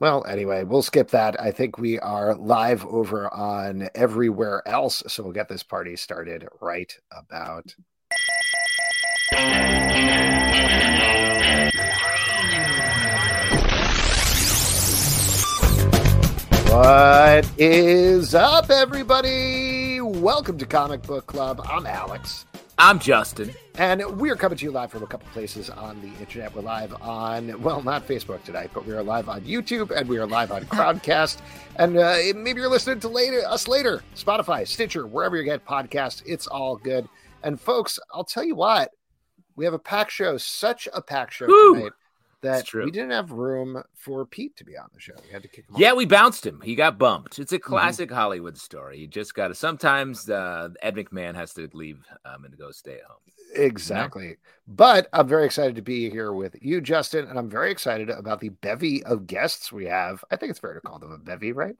Well, anyway, we'll skip that. I think we are live over on everywhere else, so we'll get this party started right about. What is up, everybody? Welcome to Comic Book Club. I'm Alex. I'm Justin. And we are coming to you live from a couple places on the internet. We're live on, well, not Facebook tonight, but we are live on YouTube and we are live on Crowdcast. And uh, maybe you're listening to later, us later, Spotify, Stitcher, wherever you get podcasts. It's all good. And folks, I'll tell you what, we have a pack show, such a pack show Woo! tonight that we didn't have room for Pete to be on the show. We had to kick him Yeah, off. we bounced him. He got bumped. It's a mm-hmm. classic mm-hmm. Hollywood story. You just got to sometimes uh, Ed McMahon has to leave um, and go stay at home. Exactly. You know? But I'm very excited to be here with you, Justin, and I'm very excited about the bevy of guests we have. I think it's fair to call them a bevy, right?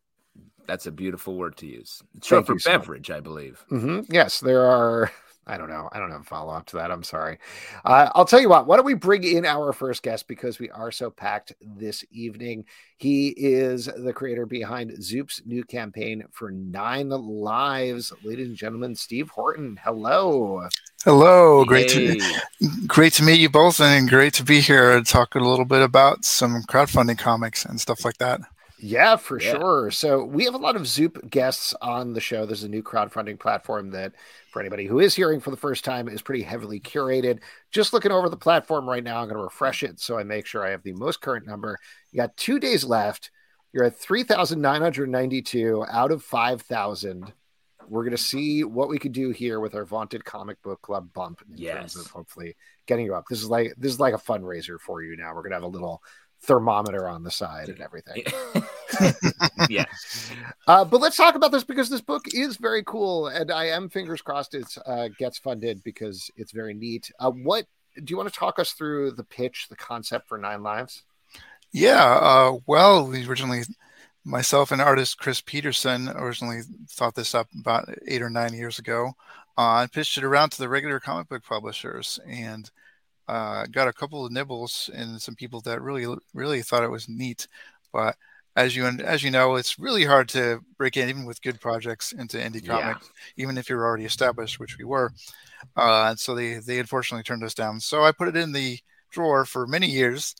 That's a beautiful word to use. It's short for beverage, I believe. Mm-hmm. Yes, there are I don't know. I don't have a follow up to that. I'm sorry. Uh, I'll tell you what. Why don't we bring in our first guest because we are so packed this evening? He is the creator behind Zoop's new campaign for Nine Lives, ladies and gentlemen. Steve Horton. Hello. Hello. Great hey. to great to meet you both, and great to be here and talk a little bit about some crowdfunding comics and stuff like that. Yeah, for yeah. sure. So we have a lot of Zoop guests on the show. There's a new crowdfunding platform that, for anybody who is hearing for the first time, is pretty heavily curated. Just looking over the platform right now, I'm going to refresh it so I make sure I have the most current number. You got two days left. You're at 3,992 out of 5,000. We're going to see what we could do here with our vaunted comic book club bump in yes. terms of hopefully getting you up. This is like this is like a fundraiser for you now. We're going to have a little thermometer on the side and everything. yeah. Uh, but let's talk about this because this book is very cool, and I am fingers crossed it uh, gets funded because it's very neat. Uh, what do you want to talk us through the pitch, the concept for Nine Lives? Yeah. Uh, well, we originally, myself and artist Chris Peterson originally thought this up about eight or nine years ago. Uh, and pitched it around to the regular comic book publishers and uh, got a couple of nibbles and some people that really really thought it was neat but as you as you know it's really hard to break in even with good projects into indie comics yeah. even if you're already established which we were uh, and so they they unfortunately turned us down. So i put it in the drawer for many years.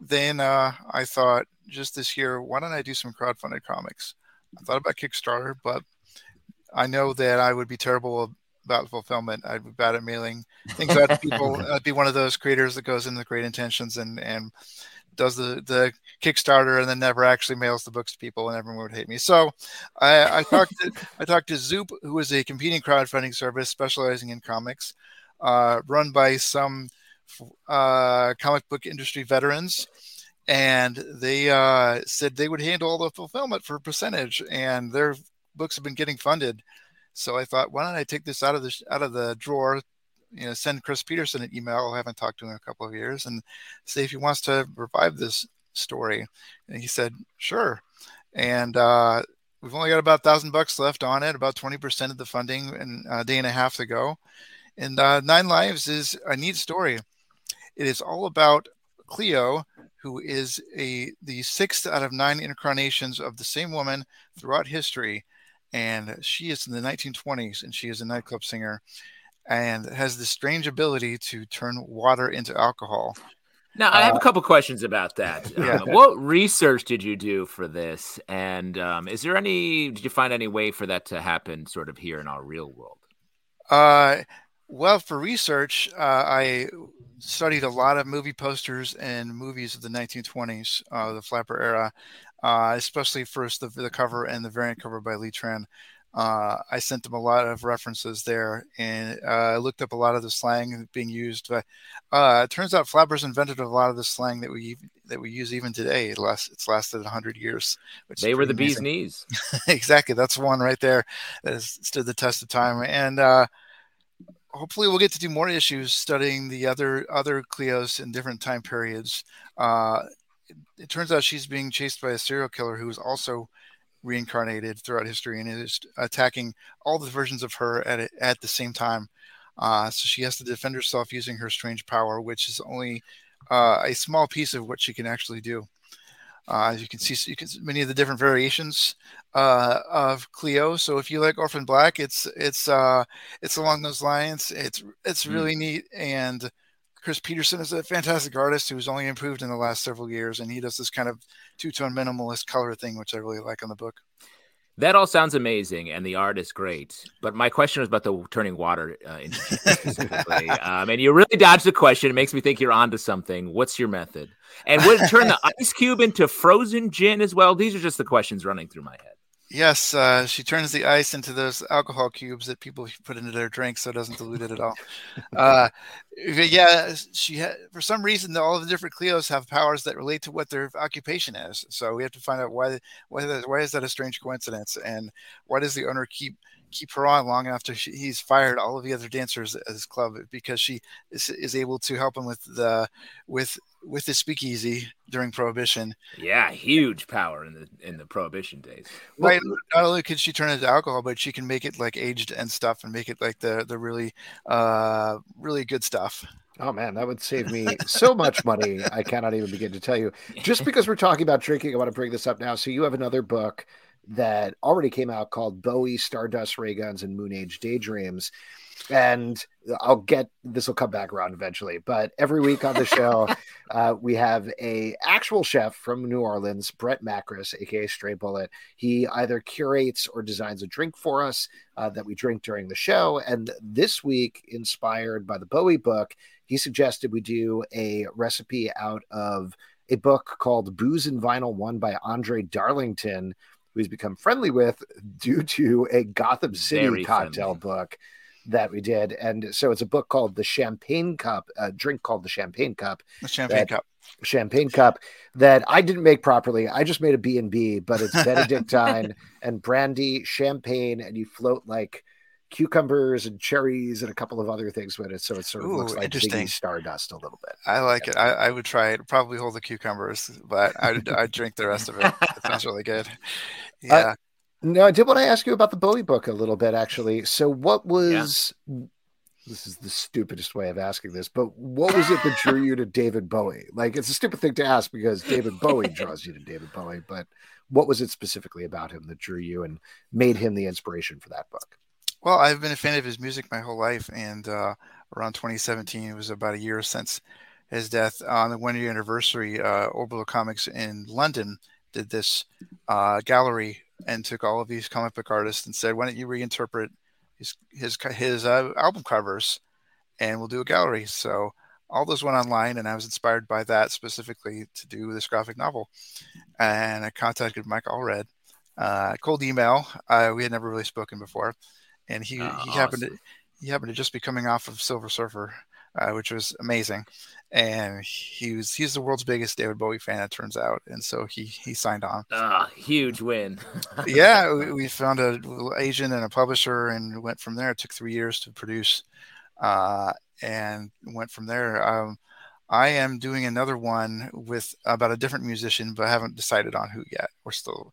Then uh, i thought just this year why don't i do some crowdfunded comics? I thought about kickstarter but i know that i would be terrible about fulfillment. I'd be bad at mailing things out to people. I'd be one of those creators that goes in with great intentions and and does the the Kickstarter and then never actually mails the books to people, and everyone would hate me. So I, I talked to I talked to Zoop, who is a competing crowdfunding service specializing in comics, uh, run by some uh, comic book industry veterans. And they uh, said they would handle all the fulfillment for a percentage, and their books have been getting funded so I thought, why don't I take this out of the out of the drawer, you know, send Chris Peterson an email. I haven't talked to him in a couple of years, and see if he wants to revive this story. And he said, sure. And uh, we've only got about a thousand bucks left on it, about twenty percent of the funding, and a day and a half to go. And uh, Nine Lives is a neat story. It is all about Cleo, who is a the sixth out of nine incarnations of the same woman throughout history and she is in the 1920s and she is a nightclub singer and has this strange ability to turn water into alcohol. Now, I have uh, a couple questions about that. Yeah. Uh, what research did you do for this? And um, is there any, did you find any way for that to happen sort of here in our real world? Uh, well, for research, uh, I studied a lot of movie posters and movies of the 1920s, uh, the flapper era uh, especially first the, the cover and the variant cover by Lee Tran. Uh, I sent them a lot of references there, and uh, I looked up a lot of the slang being used. But uh, it turns out flappers invented a lot of the slang that we that we use even today. It lasts, it's lasted hundred years. they were the bee's knees. exactly. That's one right there that has stood the test of time. And uh, hopefully we'll get to do more issues studying the other other Cleos in different time periods. It, turns out she's being chased by a serial killer who is also reincarnated throughout history and is attacking all the versions of her at at the same time. Uh, so she has to defend herself using her strange power, which is only uh, a small piece of what she can actually do. Uh, as you can see, you can see many of the different variations uh, of Cleo. So if you like Orphan Black, it's it's uh, it's along those lines. It's it's hmm. really mm. neat. And Chris Peterson is a fantastic artist who's only improved in the last several years, and he does this kind of two tone minimalist color thing, which I really like on the book. That all sounds amazing, and the art is great. But my question was about the turning water uh, into specifically, um, and you really dodged the question. It makes me think you're onto something. What's your method? And would it turn the ice cube into frozen gin as well? These are just the questions running through my head. Yes, uh, she turns the ice into those alcohol cubes that people put into their drinks, so it doesn't dilute it at all. Uh, yeah, she had for some reason all of the different Cleos have powers that relate to what their occupation is. So we have to find out why why why is that a strange coincidence, and why does the owner keep keep her on long enough to he's fired all of the other dancers at his club because she is, is able to help him with the with with the speakeasy during prohibition yeah huge power in the in the prohibition days right not only can she turn it into alcohol but she can make it like aged and stuff and make it like the the really uh really good stuff Oh man, that would save me so much money. I cannot even begin to tell you. Just because we're talking about drinking, I want to bring this up now. So you have another book that already came out called Bowie, Stardust, Ray Guns, and Moon Age Daydreams. And I'll get this will come back around eventually. But every week on the show, uh, we have a actual chef from New Orleans, Brett Macris, aka Stray Bullet. He either curates or designs a drink for us uh, that we drink during the show. And this week, inspired by the Bowie book, he suggested we do a recipe out of a book called Booze and Vinyl, one by Andre Darlington, who he's become friendly with due to a Gotham City Very cocktail friendly. book that we did. And so it's a book called The Champagne Cup, a drink called The Champagne Cup. The Champagne that, Cup. Champagne Cup that I didn't make properly. I just made a B&B, but it's Benedictine and brandy, champagne, and you float like cucumbers and cherries and a couple of other things with it. So it sort of Ooh, looks like Ziggy Stardust a little bit. I like yeah. it. I, I, would try it. Probably hold the cucumbers, but I'd, I'd drink the rest of it. It sounds really good. Uh, yeah. Uh, no, I did want to ask you about the Bowie book a little bit, actually. So, what was yeah. this is the stupidest way of asking this, but what was it that drew you to David Bowie? Like, it's a stupid thing to ask because David Bowie draws you to David Bowie, but what was it specifically about him that drew you and made him the inspiration for that book? Well, I've been a fan of his music my whole life, and uh, around 2017, it was about a year since his death. On the one year anniversary, uh, Orbital Comics in London did this uh, gallery and took all of these comic book artists and said, "Why don't you reinterpret his his his uh, album covers, and we'll do a gallery." So all those went online, and I was inspired by that specifically to do this graphic novel. And I contacted Mike Allred, uh, cold email. Uh, we had never really spoken before and he, oh, he happened awesome. to he happened to just be coming off of Silver Surfer, uh, which was amazing. And he was he's the world's biggest David Bowie fan, it turns out, and so he he signed on. Ah, huge win. yeah, we, we, found a agent and a publisher, and went from there. It took three years to produce, uh, and went from there. Um, I am doing another one with about a different musician, but I haven't decided on who yet. We're still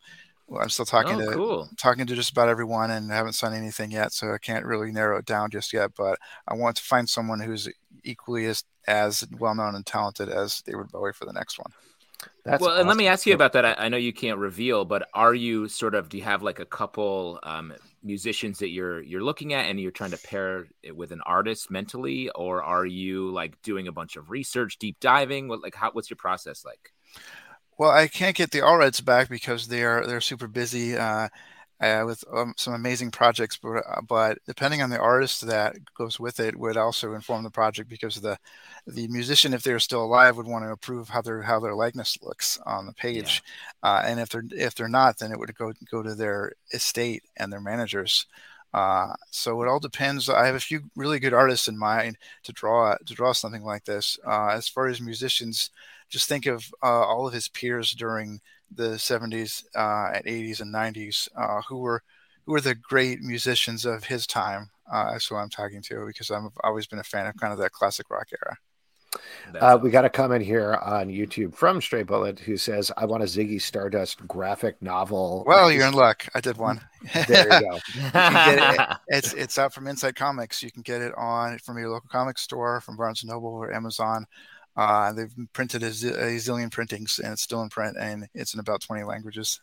I'm still talking oh, to cool. talking to just about everyone and haven't signed anything yet, so I can't really narrow it down just yet. But I want to find someone who's equally as as well known and talented as David Bowie for the next one. That's well, awesome. and let me ask you about that. I, I, know you can't reveal, but are you sort of? Do you have like a couple um, musicians that you're you're looking at, and you're trying to pair it with an artist mentally, or are you like doing a bunch of research, deep diving? What like how? What's your process like? Well, I can't get the Allreds back because they are they're super busy uh, uh, with um, some amazing projects. But uh, but depending on the artist that goes with it, would also inform the project because the the musician, if they're still alive, would want to approve how their how their likeness looks on the page, yeah. Uh, and if they're if they're not, then it would go go to their estate and their managers. Uh, so it all depends. I have a few really good artists in mind to draw to draw something like this. Uh, as far as musicians, just think of uh, all of his peers during the 70s uh, and 80s and 90s uh, who were who were the great musicians of his time. Uh, that's who I'm talking to because I've always been a fan of kind of that classic rock era. Uh, we got a comment here on YouTube from Stray Bullet who says, "I want a Ziggy Stardust graphic novel." Well, you're in luck. I did one. there you go. you it, it's it's out from Insight Comics. You can get it on from your local comic store, from Barnes and Noble or Amazon. Uh, they've printed a, a zillion printings, and it's still in print, and it's in about 20 languages.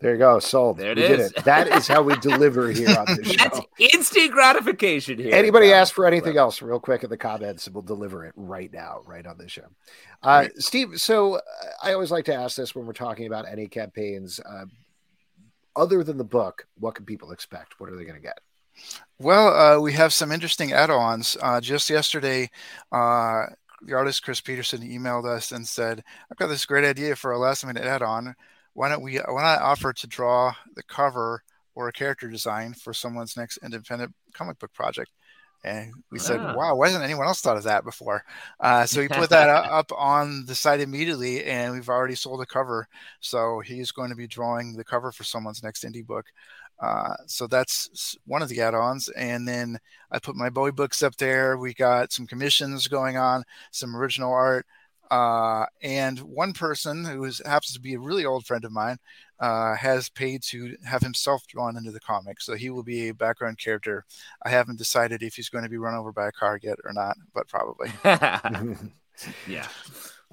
There you go. Sold. There it we is. It. That is how we deliver here on the show. That's instant gratification here. Anybody ask for anything else real quick in the comments, and we'll deliver it right now, right on the show. Uh, right. Steve, so uh, I always like to ask this when we're talking about any campaigns. Uh, other than the book, what can people expect? What are they going to get? Well, uh, we have some interesting add-ons. Uh, just yesterday, uh, the artist Chris Peterson emailed us and said, "I've got this great idea for a last-minute add-on. Why don't we why not offer to draw the cover or a character design for someone's next independent comic book project? And we said wow. Why hasn't anyone else thought of that before? Uh, so we put that up on the site immediately and we've already sold a cover. So he's going to be drawing the cover for someone's next indie book uh, so that's one of the add-ons and then i put my bowie books up there we got some commissions going on some original art uh, and one person who is, happens to be a really old friend of mine uh, has paid to have himself drawn into the comic. So he will be a background character. I haven't decided if he's going to be run over by a car yet or not, but probably. yeah.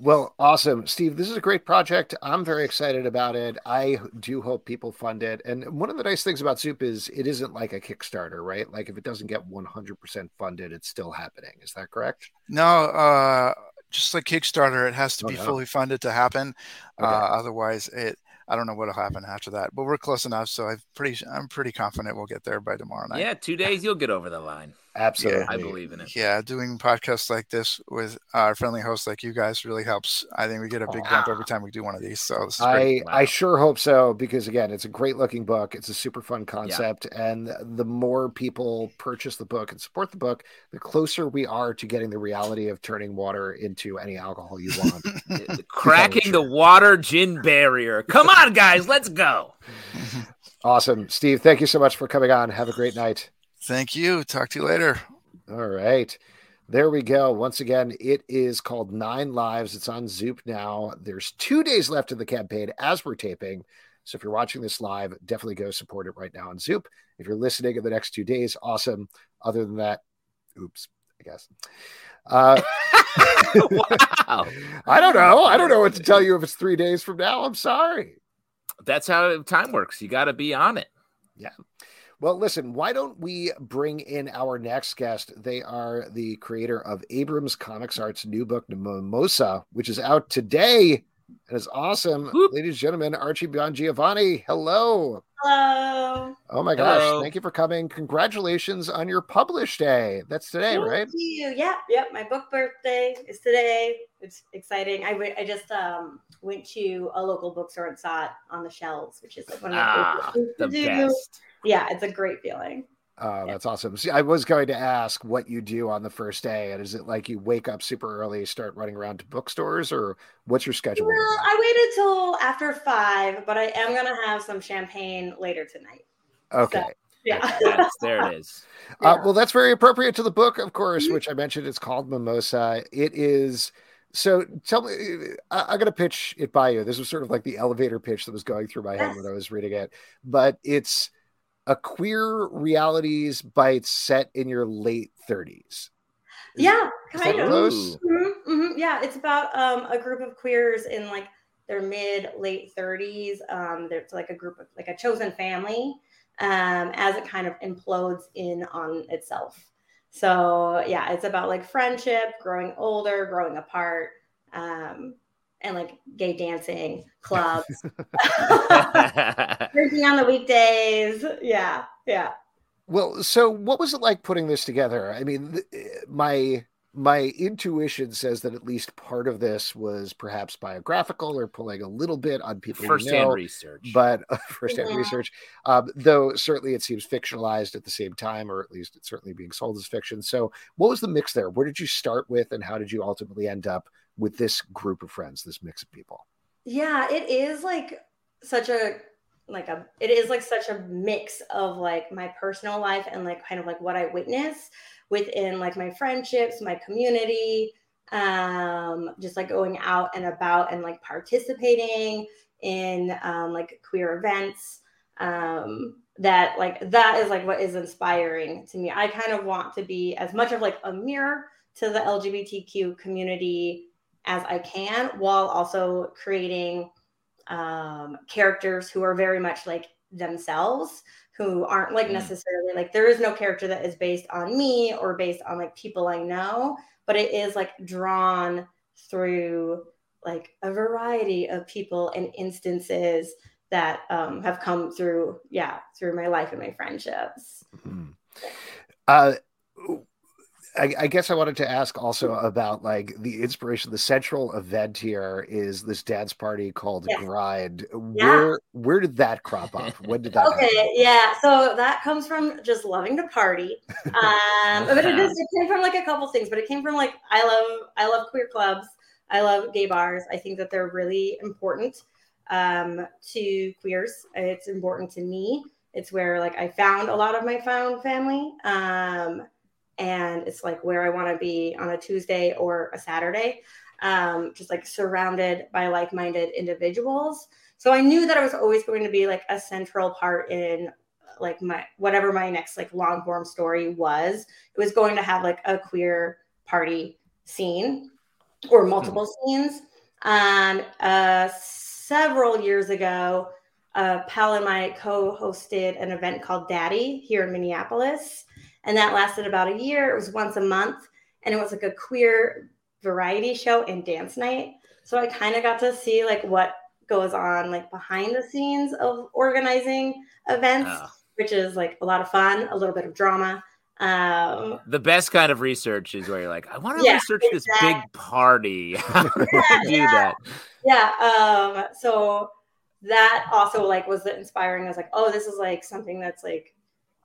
Well, awesome. Steve, this is a great project. I'm very excited about it. I do hope people fund it. And one of the nice things about Zoop is it isn't like a Kickstarter, right? Like if it doesn't get 100% funded, it's still happening. Is that correct? No, uh, just like Kickstarter, it has to be fully funded to happen. Okay. Uh, otherwise, it I don't know what'll happen after that. But we're close enough, so I'm pretty I'm pretty confident we'll get there by tomorrow night. Yeah, two days you'll get over the line. Absolutely. Yeah, I believe in it. Yeah, doing podcasts like this with our friendly hosts like you guys really helps. I think we get a big bump every time we do one of these. So I, wow. I sure hope so because again, it's a great looking book. It's a super fun concept. Yeah. And the more people purchase the book and support the book, the closer we are to getting the reality of turning water into any alcohol you want. Cracking the water gin barrier. Come on, guys, let's go. awesome. Steve, thank you so much for coming on. Have a great night. Thank you. Talk to you later. All right. There we go. Once again, it is called Nine Lives. It's on Zoop now. There's two days left of the campaign as we're taping. So if you're watching this live, definitely go support it right now on Zoop. If you're listening in the next two days, awesome. Other than that, oops, I guess. Uh, wow. I don't know. I don't know what to tell you if it's three days from now. I'm sorry. That's how time works. You got to be on it. Yeah. Well, listen, why don't we bring in our next guest? They are the creator of Abrams Comics Art's new book, Mimosa, which is out today and is awesome. Whoop. Ladies and gentlemen, Archie Bongiovanni, hello. Hello. Oh my gosh, hello. thank you for coming. Congratulations on your publish day. That's today, thank right? You. Yeah, yeah. My book birthday is today. It's exciting. I, w- I just um, went to a local bookstore and saw it on the shelves, which is like one of ah, the best yeah, it's a great feeling. Oh, that's awesome. See, I was going to ask what you do on the first day. And is it like you wake up super early, start running around to bookstores, or what's your schedule? Well, I waited till after five, but I am going to have some champagne later tonight. Okay. So, yeah. That's, there it is. Uh, well, that's very appropriate to the book, of course, mm-hmm. which I mentioned. It's called Mimosa. It is. So tell me, I, am going to pitch it by you. This was sort of like the elevator pitch that was going through my head yes. when I was reading it, but it's a queer realities bites set in your late 30s. yeah, kind of. Mm-hmm, mm-hmm. Yeah, it's about um, a group of queers in like their mid late 30s. Um, there's like a group of like a chosen family um, as it kind of implodes in on itself. So yeah, it's about like friendship, growing older, growing apart. Um, and like gay dancing clubs, drinking on the weekdays. Yeah, yeah. Well, so what was it like putting this together? I mean, my my intuition says that at least part of this was perhaps biographical or pulling a little bit on people first-hand know, research, but uh, first-hand yeah. research. Um, though certainly it seems fictionalized at the same time, or at least it's certainly being sold as fiction. So, what was the mix there? Where did you start with, and how did you ultimately end up with this group of friends, this mix of people? Yeah, it is like such a like a it is like such a mix of like my personal life and like kind of like what I witness within like my friendships, my community, um, just like going out and about and like participating in um, like queer events. Um, that like that is like what is inspiring to me. I kind of want to be as much of like a mirror to the LGBTQ community as I can while also creating um, characters who are very much like themselves who aren't like mm. necessarily like there is no character that is based on me or based on like people I know, but it is like drawn through like a variety of people and instances that um, have come through, yeah, through my life and my friendships. Mm-hmm. Uh, I, I, guess I wanted to ask also about like the inspiration. The central event here is this dance party called yes. Grind. Yeah. Where where did that crop up? When did that? okay, happen? yeah. So that comes from just loving to party. Um, but it just it came from like a couple things. But it came from like I love I love queer clubs. I love gay bars. I think that they're really important um, to queers. It's important to me. It's where like I found a lot of my found family. Um, and it's like where I want to be on a Tuesday or a Saturday, um, just like surrounded by like minded individuals. So I knew that I was always going to be like a central part in like my whatever my next like long form story was. It was going to have like a queer party scene or multiple mm-hmm. scenes. Um, uh, several years ago, uh, Pal and I co hosted an event called Daddy here in Minneapolis. And that lasted about a year. It was once a month. And it was like a queer variety show and dance night. So I kind of got to see like what goes on like behind the scenes of organizing events, oh. which is like a lot of fun, a little bit of drama. Um, the best kind of research is where you're like, I want to yeah, research exactly. this big party. Yeah, do yeah. that? Yeah. Um, so that also like was the inspiring. I was like, oh, this is like something that's like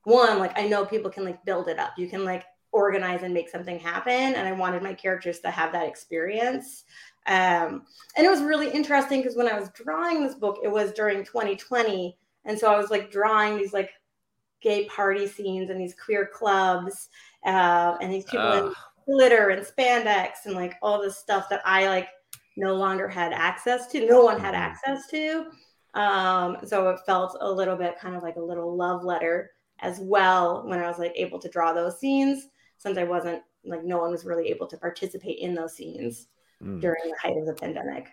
one like i know people can like build it up you can like organize and make something happen and i wanted my characters to have that experience um, and it was really interesting because when i was drawing this book it was during 2020 and so i was like drawing these like gay party scenes and these queer clubs uh, and these people uh. in glitter and spandex and like all this stuff that i like no longer had access to no one had mm-hmm. access to um, so it felt a little bit kind of like a little love letter as well when I was like able to draw those scenes since I wasn't like no one was really able to participate in those scenes mm. during the height of the pandemic.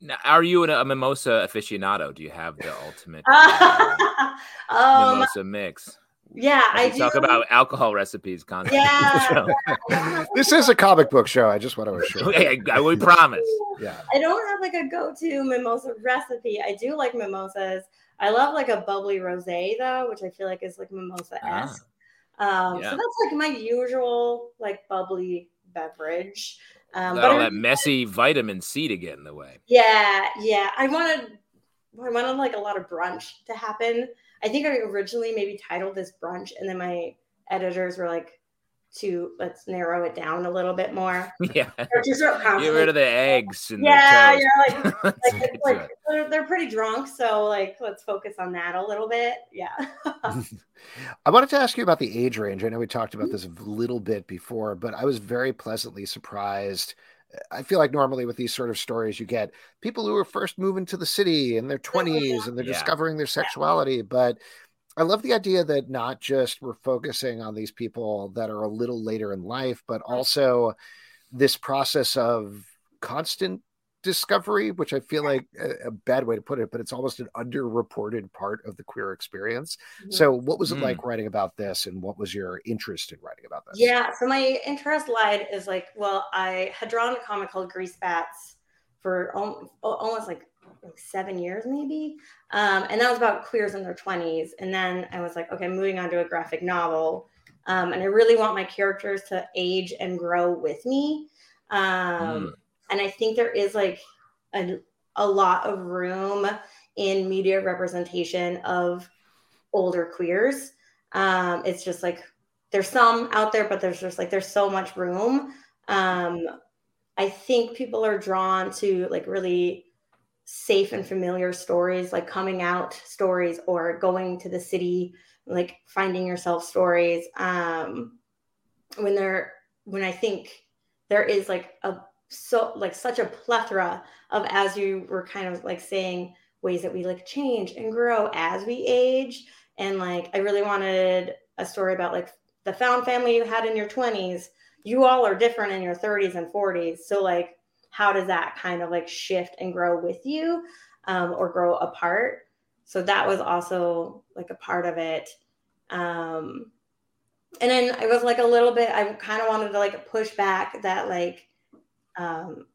Now, are you a mimosa aficionado? Do you have the ultimate uh, um, mimosa mix? Yeah, I talk do. about alcohol recipes constantly. Yeah, this is a comic book show. I just want to assure. Okay, I, would promise. Yeah, I don't have like a go-to mimosa recipe. I do like mimosas. I love like a bubbly rosé though, which I feel like is like mimosa esque. Ah, um, yeah. So that's like my usual like bubbly beverage. Um, but all that messy vitamin C to get in the way. Yeah, yeah. I wanted, I wanted like a lot of brunch to happen. I think I originally maybe titled this brunch, and then my editors were like, to let's narrow it down a little bit more. Yeah. Get rid of the eggs. yeah, yeah, like, like, like they're, they're, pretty drunk, so like let's focus on that a little bit. Yeah. I wanted to ask you about the age range. I know we talked about this a little bit before, but I was very pleasantly surprised. I feel like normally with these sort of stories, you get people who are first moving to the city in their 20s and they're yeah. discovering their sexuality, but I love the idea that not just we're focusing on these people that are a little later in life, but also this process of constant discovery, which I feel like a, a, bad way to put it, but it's almost an underreported part of the queer experience. Mm-hmm. So, what was it mm. like writing about this, and what was your interest in writing about this? Yeah, so my interest lied is like, well, I had drawn a comic called Grease Bats for almost like like seven years maybe. Um, and that was about queers in their 20s and then i was like okay moving on to a graphic novel. Um, and i really want my characters to age and grow with me. Um, mm. and i think there is like a, a lot of room in media representation of older queers. Um, it's just like there's some out there but there's just like there's so much room. Um, I think people are drawn to like really safe and familiar stories, like coming out stories or going to the city, like finding yourself stories. Um, when they're when I think there is like a so like such a plethora of as you were kind of like saying ways that we like change and grow as we age. And like i really wanted a story about like the found family you had in your 20s you all are different in your 30s and 40s so like how does that kind of like shift and grow with you um, or grow apart? So that was also like a part of it. Um, and then i was like a little bit i kind of wanted to like push back that like um,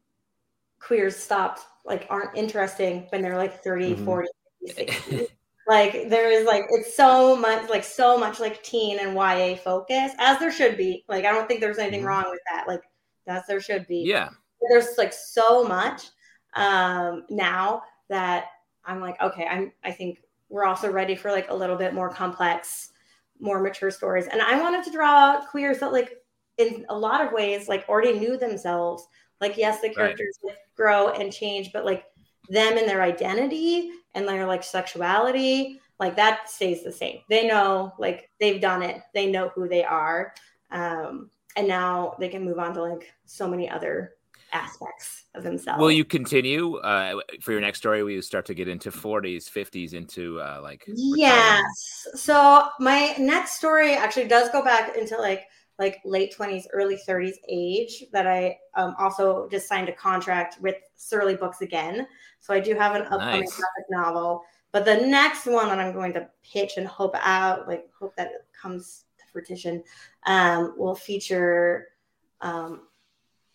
queers stopped like aren't interesting when they're like 30 mm-hmm. 40 60 like there is like it's so much like so much like teen and ya focus as there should be. Like i don't think there's anything mm-hmm. wrong with that. Like that's there should be. Yeah there's like so much um now that i'm like okay i'm i think we're also ready for like a little bit more complex more mature stories and i wanted to draw queers that like in a lot of ways like already knew themselves like, yes, the characters right. grow and change, but like them and their identity and their like sexuality, like that stays the same. They know, like they've done it. They know who they are. Um, and now they can move on to like so many other aspects of themselves. Will you continue uh, for your next story? Will you start to get into 40s, 50s, into uh, like? Yes. So my next story actually does go back into like like late 20s, early 30s age that I um, also just signed a contract with Surely Books again. So I do have an upcoming nice. graphic novel. But the next one that I'm going to pitch and hope out, like hope that it comes to fruition, um, will feature um,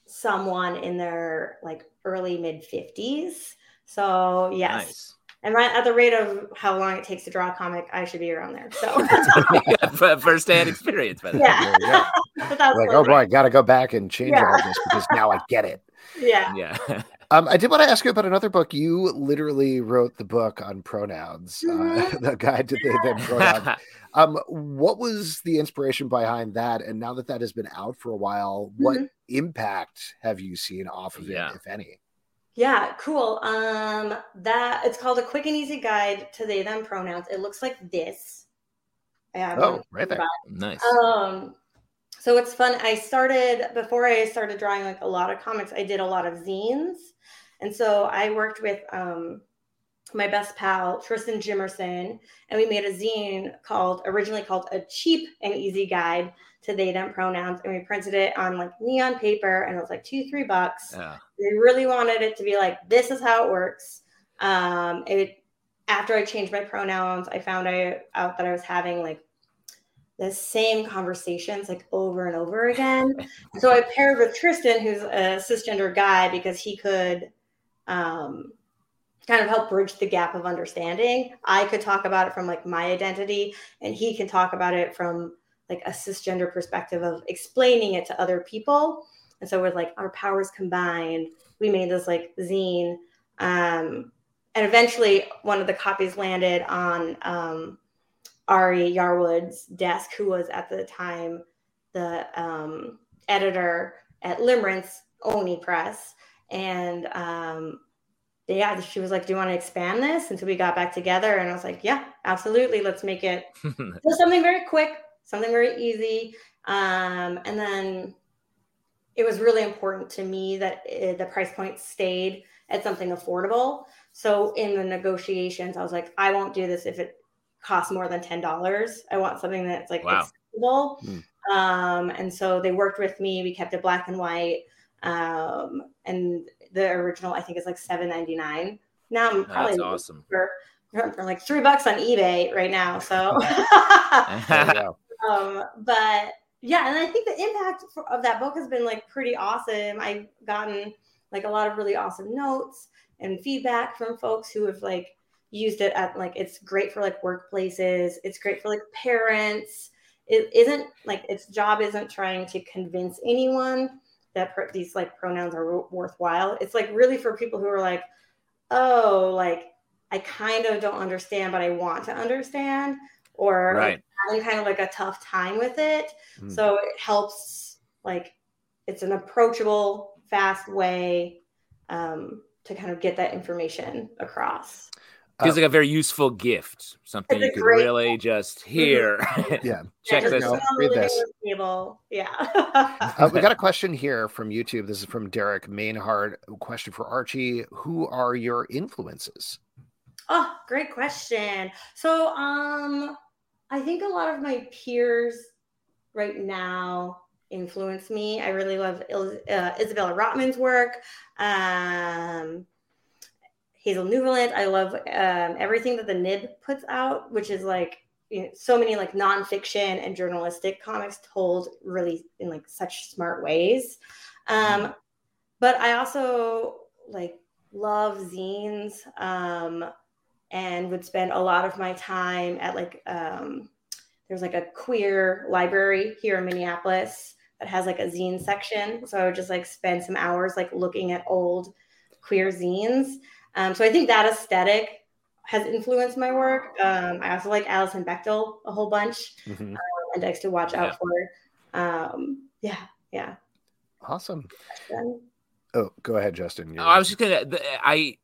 someone in their like early mid 50s. So yes. Nice. And right at the rate of how long it takes to draw a comic, I should be around there. So first hand experience. By the yeah. like, oh boy, I got to go back and change yeah. all this because now I get it. Yeah. Yeah. Um, I did want to ask you about another book. You literally wrote the book on pronouns, uh, mm-hmm. uh, the guide to the, the pronouns. um, what was the inspiration behind that? And now that that has been out for a while, what mm-hmm. impact have you seen off of yeah. it, if any? Yeah, cool. Um, that it's called a quick and easy guide to they them pronouns. It looks like this. oh, right there. Nice. Um, so it's fun. I started before I started drawing like a lot of comics. I did a lot of zines, and so I worked with um my best pal Tristan Jimerson, and we made a zine called originally called a cheap and easy guide to they them pronouns and we printed it on like neon paper and it was like two three bucks yeah. we really wanted it to be like this is how it works um it after i changed my pronouns i found I, out that i was having like the same conversations like over and over again so i paired with tristan who's a cisgender guy because he could um kind of help bridge the gap of understanding i could talk about it from like my identity and he can talk about it from like a cisgender perspective of explaining it to other people. And so with like our powers combined, we made this like zine. Um, and eventually one of the copies landed on um, Ari Yarwood's desk, who was at the time the um, editor at Limerence Oni Press. And um, yeah, she was like, "Do you want to expand this?" And so we got back together, and I was like, "Yeah, absolutely. Let's make it something very quick, something very easy. Um, and then it was really important to me that it, the price point stayed at something affordable. So in the negotiations, I was like, I won't do this if it costs more than ten dollars. I want something that's like wow. accessible. Hmm. Um, and so they worked with me. We kept it black and white. Um, and the original, I think, is like seven ninety nine. Now I'm probably that's awesome. For, for like three bucks on eBay right now. So Um, but yeah, and I think the impact for, of that book has been like pretty awesome. I've gotten like a lot of really awesome notes and feedback from folks who have like used it at like it's great for like workplaces, it's great for like parents. It isn't like its job isn't trying to convince anyone that these like pronouns are worthwhile. It's like really for people who are like, oh, like I kind of don't understand, but I want to understand, or right having kind of like a tough time with it. Mm. So it helps like it's an approachable fast way um, to kind of get that information across. Feels like a very useful gift, something you could really just hear. yeah, check yeah, this out. Read this. Table. Yeah. uh, we got a question here from YouTube. This is from Derek Mainhard. question for Archie: Who are your influences? Oh, great question. So, um, I think a lot of my peers right now influence me. I really love uh, Isabella Rotman's work. Um, Hazel Newlevant. I love um, everything that the Nib puts out, which is like you know, so many like nonfiction and journalistic comics told really in like such smart ways. Um, but I also like love zines um, and would spend a lot of my time at like um, there's like a queer library here in Minneapolis that has like a zine section. So I would just like spend some hours like looking at old queer zines. Um, so I think that aesthetic has influenced my work. Um, I also like Alison Bechdel a whole bunch mm-hmm. um, and Dykes to watch out for. Um, yeah, yeah. Awesome. Oh, go ahead, Justin. Oh, I was just gonna. I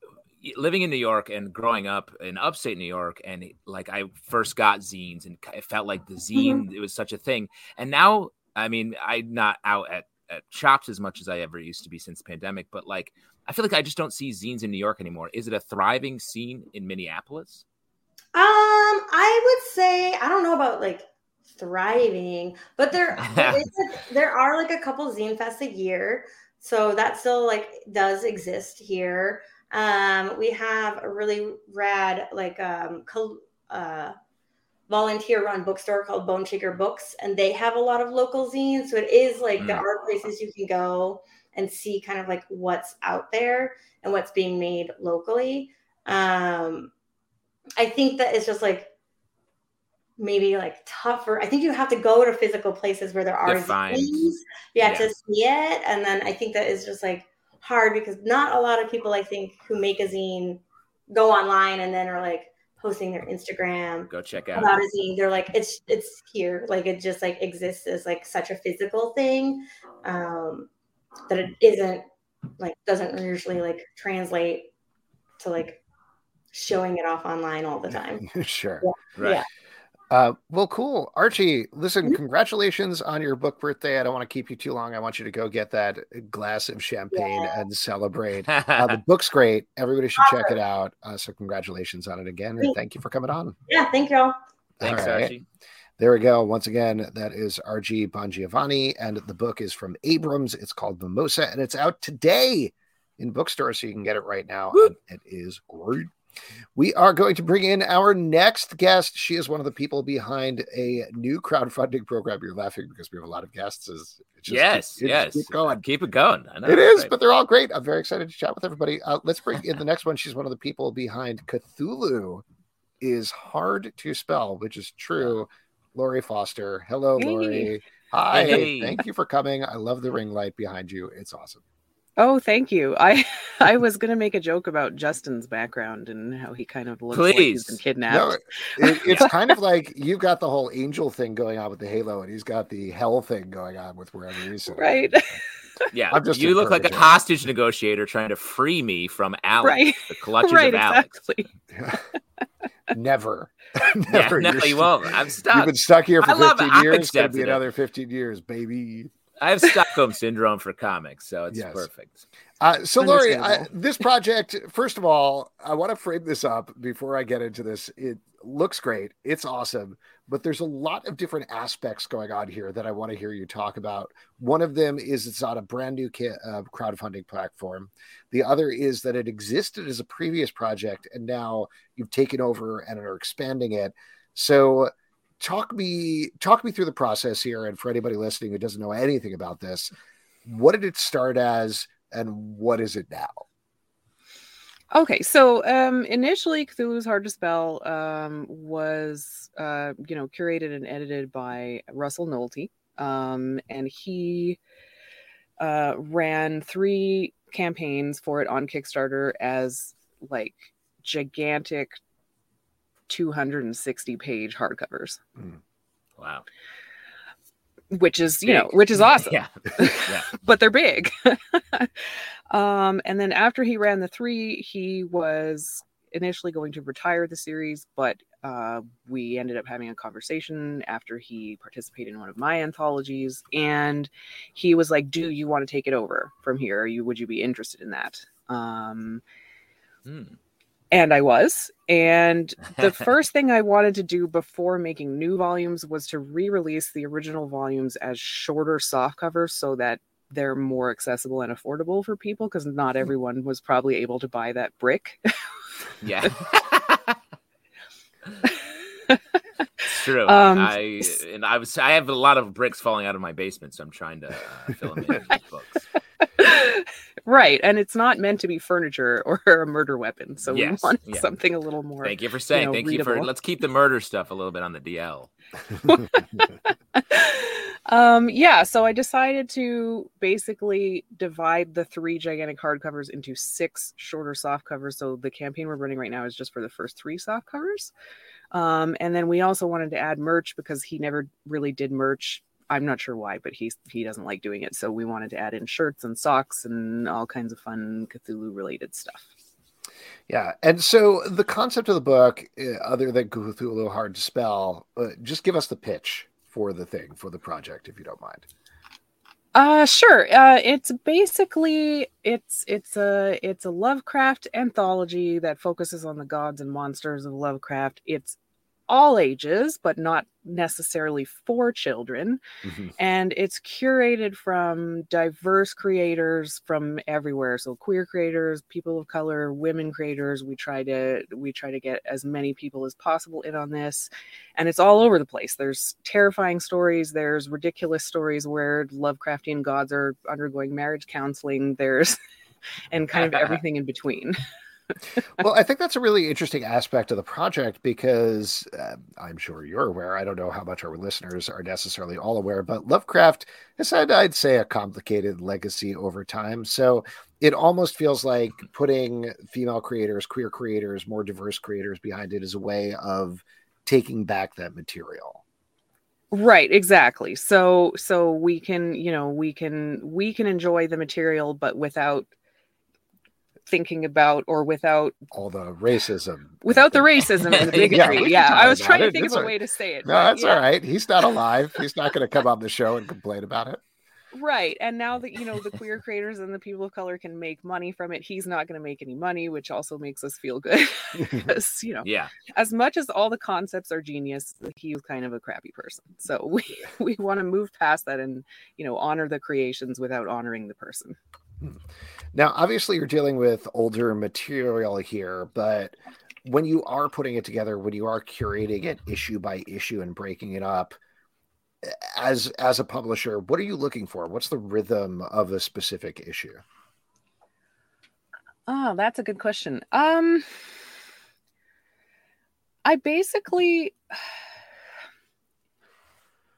living in New York and growing up in upstate New York, and like I first got zines, and it felt like the zine mm-hmm. it was such a thing. And now, I mean, I'm not out at, at shops as much as I ever used to be since pandemic, but like I feel like I just don't see zines in New York anymore. Is it a thriving scene in Minneapolis? Um, I would say I don't know about like thriving, but there there, a, there are like a couple zine fests a year, so that still like does exist here. Um, we have a really rad like um, uh, volunteer run bookstore called Bone Shaker Books, and they have a lot of local zines. So it is like mm. there are places you can go and see kind of like what's out there and what's being made locally. Um, I think that it's just like maybe like tougher. I think you have to go to physical places where there are zines, yeah, yeah, to see it. And then I think that is just like hard because not a lot of people I think who make a zine go online and then are like posting their Instagram. Go check out about a zine. They're like, it's it's here. Like it just like exists as like such a physical thing. Um that it isn't like doesn't usually like translate to like showing it off online all the time. sure. Yeah. Right. Yeah. Uh, well, cool. Archie, listen, mm-hmm. congratulations on your book birthday. I don't want to keep you too long. I want you to go get that glass of champagne yeah. and celebrate. Uh, the book's great. Everybody should check it out. Uh, so, congratulations on it again. And thank you for coming on. Yeah, thank y'all. Thanks, right. Archie. There we go. Once again, that is Archie Bongiovanni, and the book is from Abrams. It's called Mimosa, and it's out today in bookstores, so you can get it right now. it is great. We are going to bring in our next guest. She is one of the people behind a new crowdfunding program. You're laughing because we have a lot of guests. It's just, yes, yes. Keep going. Keep it going. It is, right. but they're all great. I'm very excited to chat with everybody. Uh, let's bring in the next one. She's one of the people behind Cthulhu is hard to spell, which is true. Lori Foster. Hello, hey. Lori. Hi. Hey. Thank you for coming. I love the ring light behind you. It's awesome. Oh, thank you. I I was gonna make a joke about Justin's background and how he kind of looks Please. like he's been kidnapped. No, it, it's kind of like you've got the whole angel thing going on with the halo, and he's got the hell thing going on with wherever he's at. right. Yeah, I'm just you look like a hostage negotiator trying to free me from Alex, right. the clutches right, of Alex. Exactly. Never. Never. Yeah, no, you won't. I'm stuck. You've been stuck here for 15 years. It's going to be another 15 years, baby. I have Stockholm syndrome for comics, so it's yes. perfect. Uh, so, Lori, I, this project, first of all, I want to frame this up before I get into this. It looks great, it's awesome, but there's a lot of different aspects going on here that I want to hear you talk about. One of them is it's on a brand new kit, uh, crowdfunding platform. The other is that it existed as a previous project, and now you've taken over and are expanding it. So, talk me talk me through the process here and for anybody listening who doesn't know anything about this what did it start as and what is it now okay so um initially cthulhu's hard to spell um was uh you know curated and edited by russell Nohelty, um and he uh ran three campaigns for it on kickstarter as like gigantic 260 page hardcovers. Mm. Wow. Which is big. you know which is awesome. Yeah, yeah. but they're big. Um and then after he ran the three he was initially going to retire the series but uh, we ended up having a conversation after he participated in one of my anthologies and he was like do you want to take it over from here? You would you be interested in that? Um hmm and I was. And the first thing I wanted to do before making new volumes was to re release the original volumes as shorter soft covers so that they're more accessible and affordable for people because not hmm. everyone was probably able to buy that brick. yeah. it's true. Um, I and I was I have a lot of bricks falling out of my basement, so I'm trying to uh, fill them in with books right and it's not meant to be furniture or a murder weapon so yes, we want yeah. something a little more thank you for saying you know, thank readable. you for let's keep the murder stuff a little bit on the dl um yeah so i decided to basically divide the three gigantic hardcovers into six shorter soft covers so the campaign we're running right now is just for the first three soft covers um, and then we also wanted to add merch because he never really did merch I'm not sure why, but he's he doesn't like doing it. So we wanted to add in shirts and socks and all kinds of fun Cthulhu related stuff. Yeah, and so the concept of the book, uh, other than Cthulhu a little hard to spell, uh, just give us the pitch for the thing for the project, if you don't mind. Uh sure. Uh it's basically it's it's a it's a Lovecraft anthology that focuses on the gods and monsters of Lovecraft. It's all ages, but not necessarily for children. Mm-hmm. And it's curated from diverse creators from everywhere. So queer creators, people of color, women creators. We try to we try to get as many people as possible in on this. And it's all over the place. There's terrifying stories, there's ridiculous stories where Lovecraftian gods are undergoing marriage counseling. There's and kind of everything in between. Well, I think that's a really interesting aspect of the project because uh, I'm sure you're aware. I don't know how much our listeners are necessarily all aware, but Lovecraft has had, I'd say, a complicated legacy over time. So it almost feels like putting female creators, queer creators, more diverse creators behind it is a way of taking back that material right exactly so so we can you know we can we can enjoy the material but without thinking about or without all the racism without the racism and the bigotry yeah, yeah. i was trying it. to think it's of a way to say it no that's yeah. all right. He's not alive. He's not going to come on the show and complain about it. Right and now that you know the queer creators and the people of color can make money from it he's not going to make any money which also makes us feel good. Because you know yeah. as much as all the concepts are genius he's kind of a crappy person. So we we want to move past that and you know honor the creations without honoring the person. Hmm. Now, obviously, you're dealing with older material here, but when you are putting it together, when you are curating it issue by issue and breaking it up, as as a publisher, what are you looking for? What's the rhythm of a specific issue? Oh, that's a good question. Um, I basically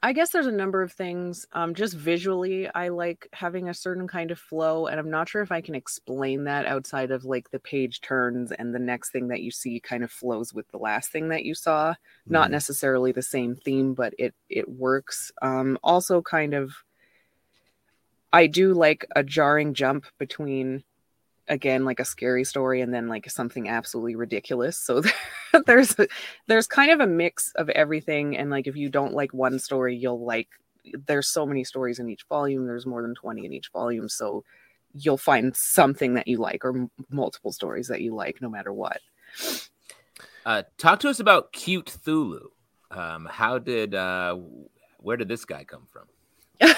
I guess there's a number of things. Um, just visually, I like having a certain kind of flow, and I'm not sure if I can explain that outside of like the page turns and the next thing that you see kind of flows with the last thing that you saw. Mm-hmm. Not necessarily the same theme, but it it works. Um, also, kind of, I do like a jarring jump between again like a scary story and then like something absolutely ridiculous. So there's there's kind of a mix of everything and like if you don't like one story you'll like there's so many stories in each volume there's more than 20 in each volume so you'll find something that you like or m- multiple stories that you like no matter what. Uh, talk to us about cute thulu. Um, how did uh, where did this guy come from?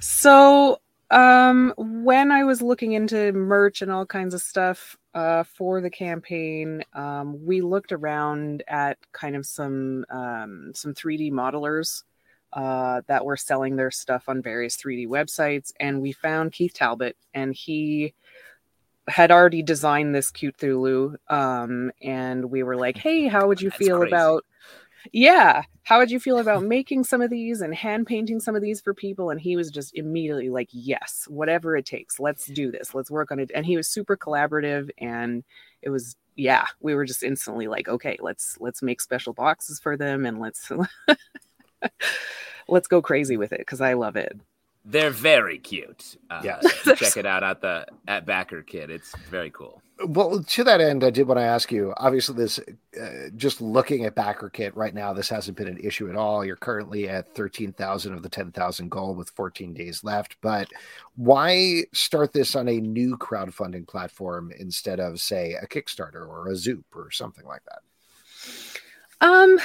So um, when I was looking into merch and all kinds of stuff uh, for the campaign, um, we looked around at kind of some um, some 3D modelers uh, that were selling their stuff on various 3D websites, and we found Keith Talbot, and he had already designed this cute Thulu, um, and we were like, "Hey, how would you That's feel crazy. about?" Yeah how would you feel about making some of these and hand painting some of these for people and he was just immediately like yes whatever it takes let's do this let's work on it and he was super collaborative and it was yeah we were just instantly like okay let's let's make special boxes for them and let's let's go crazy with it because I love it. They're very cute. Uh, yes, check it out at the at Backer Kit. It's very cool. Well, to that end, I did want to ask you. Obviously, this uh, just looking at Backer Kit right now, this hasn't been an issue at all. You're currently at thirteen thousand of the ten thousand goal with fourteen days left. But why start this on a new crowdfunding platform instead of, say, a Kickstarter or a Zoop or something like that? Um,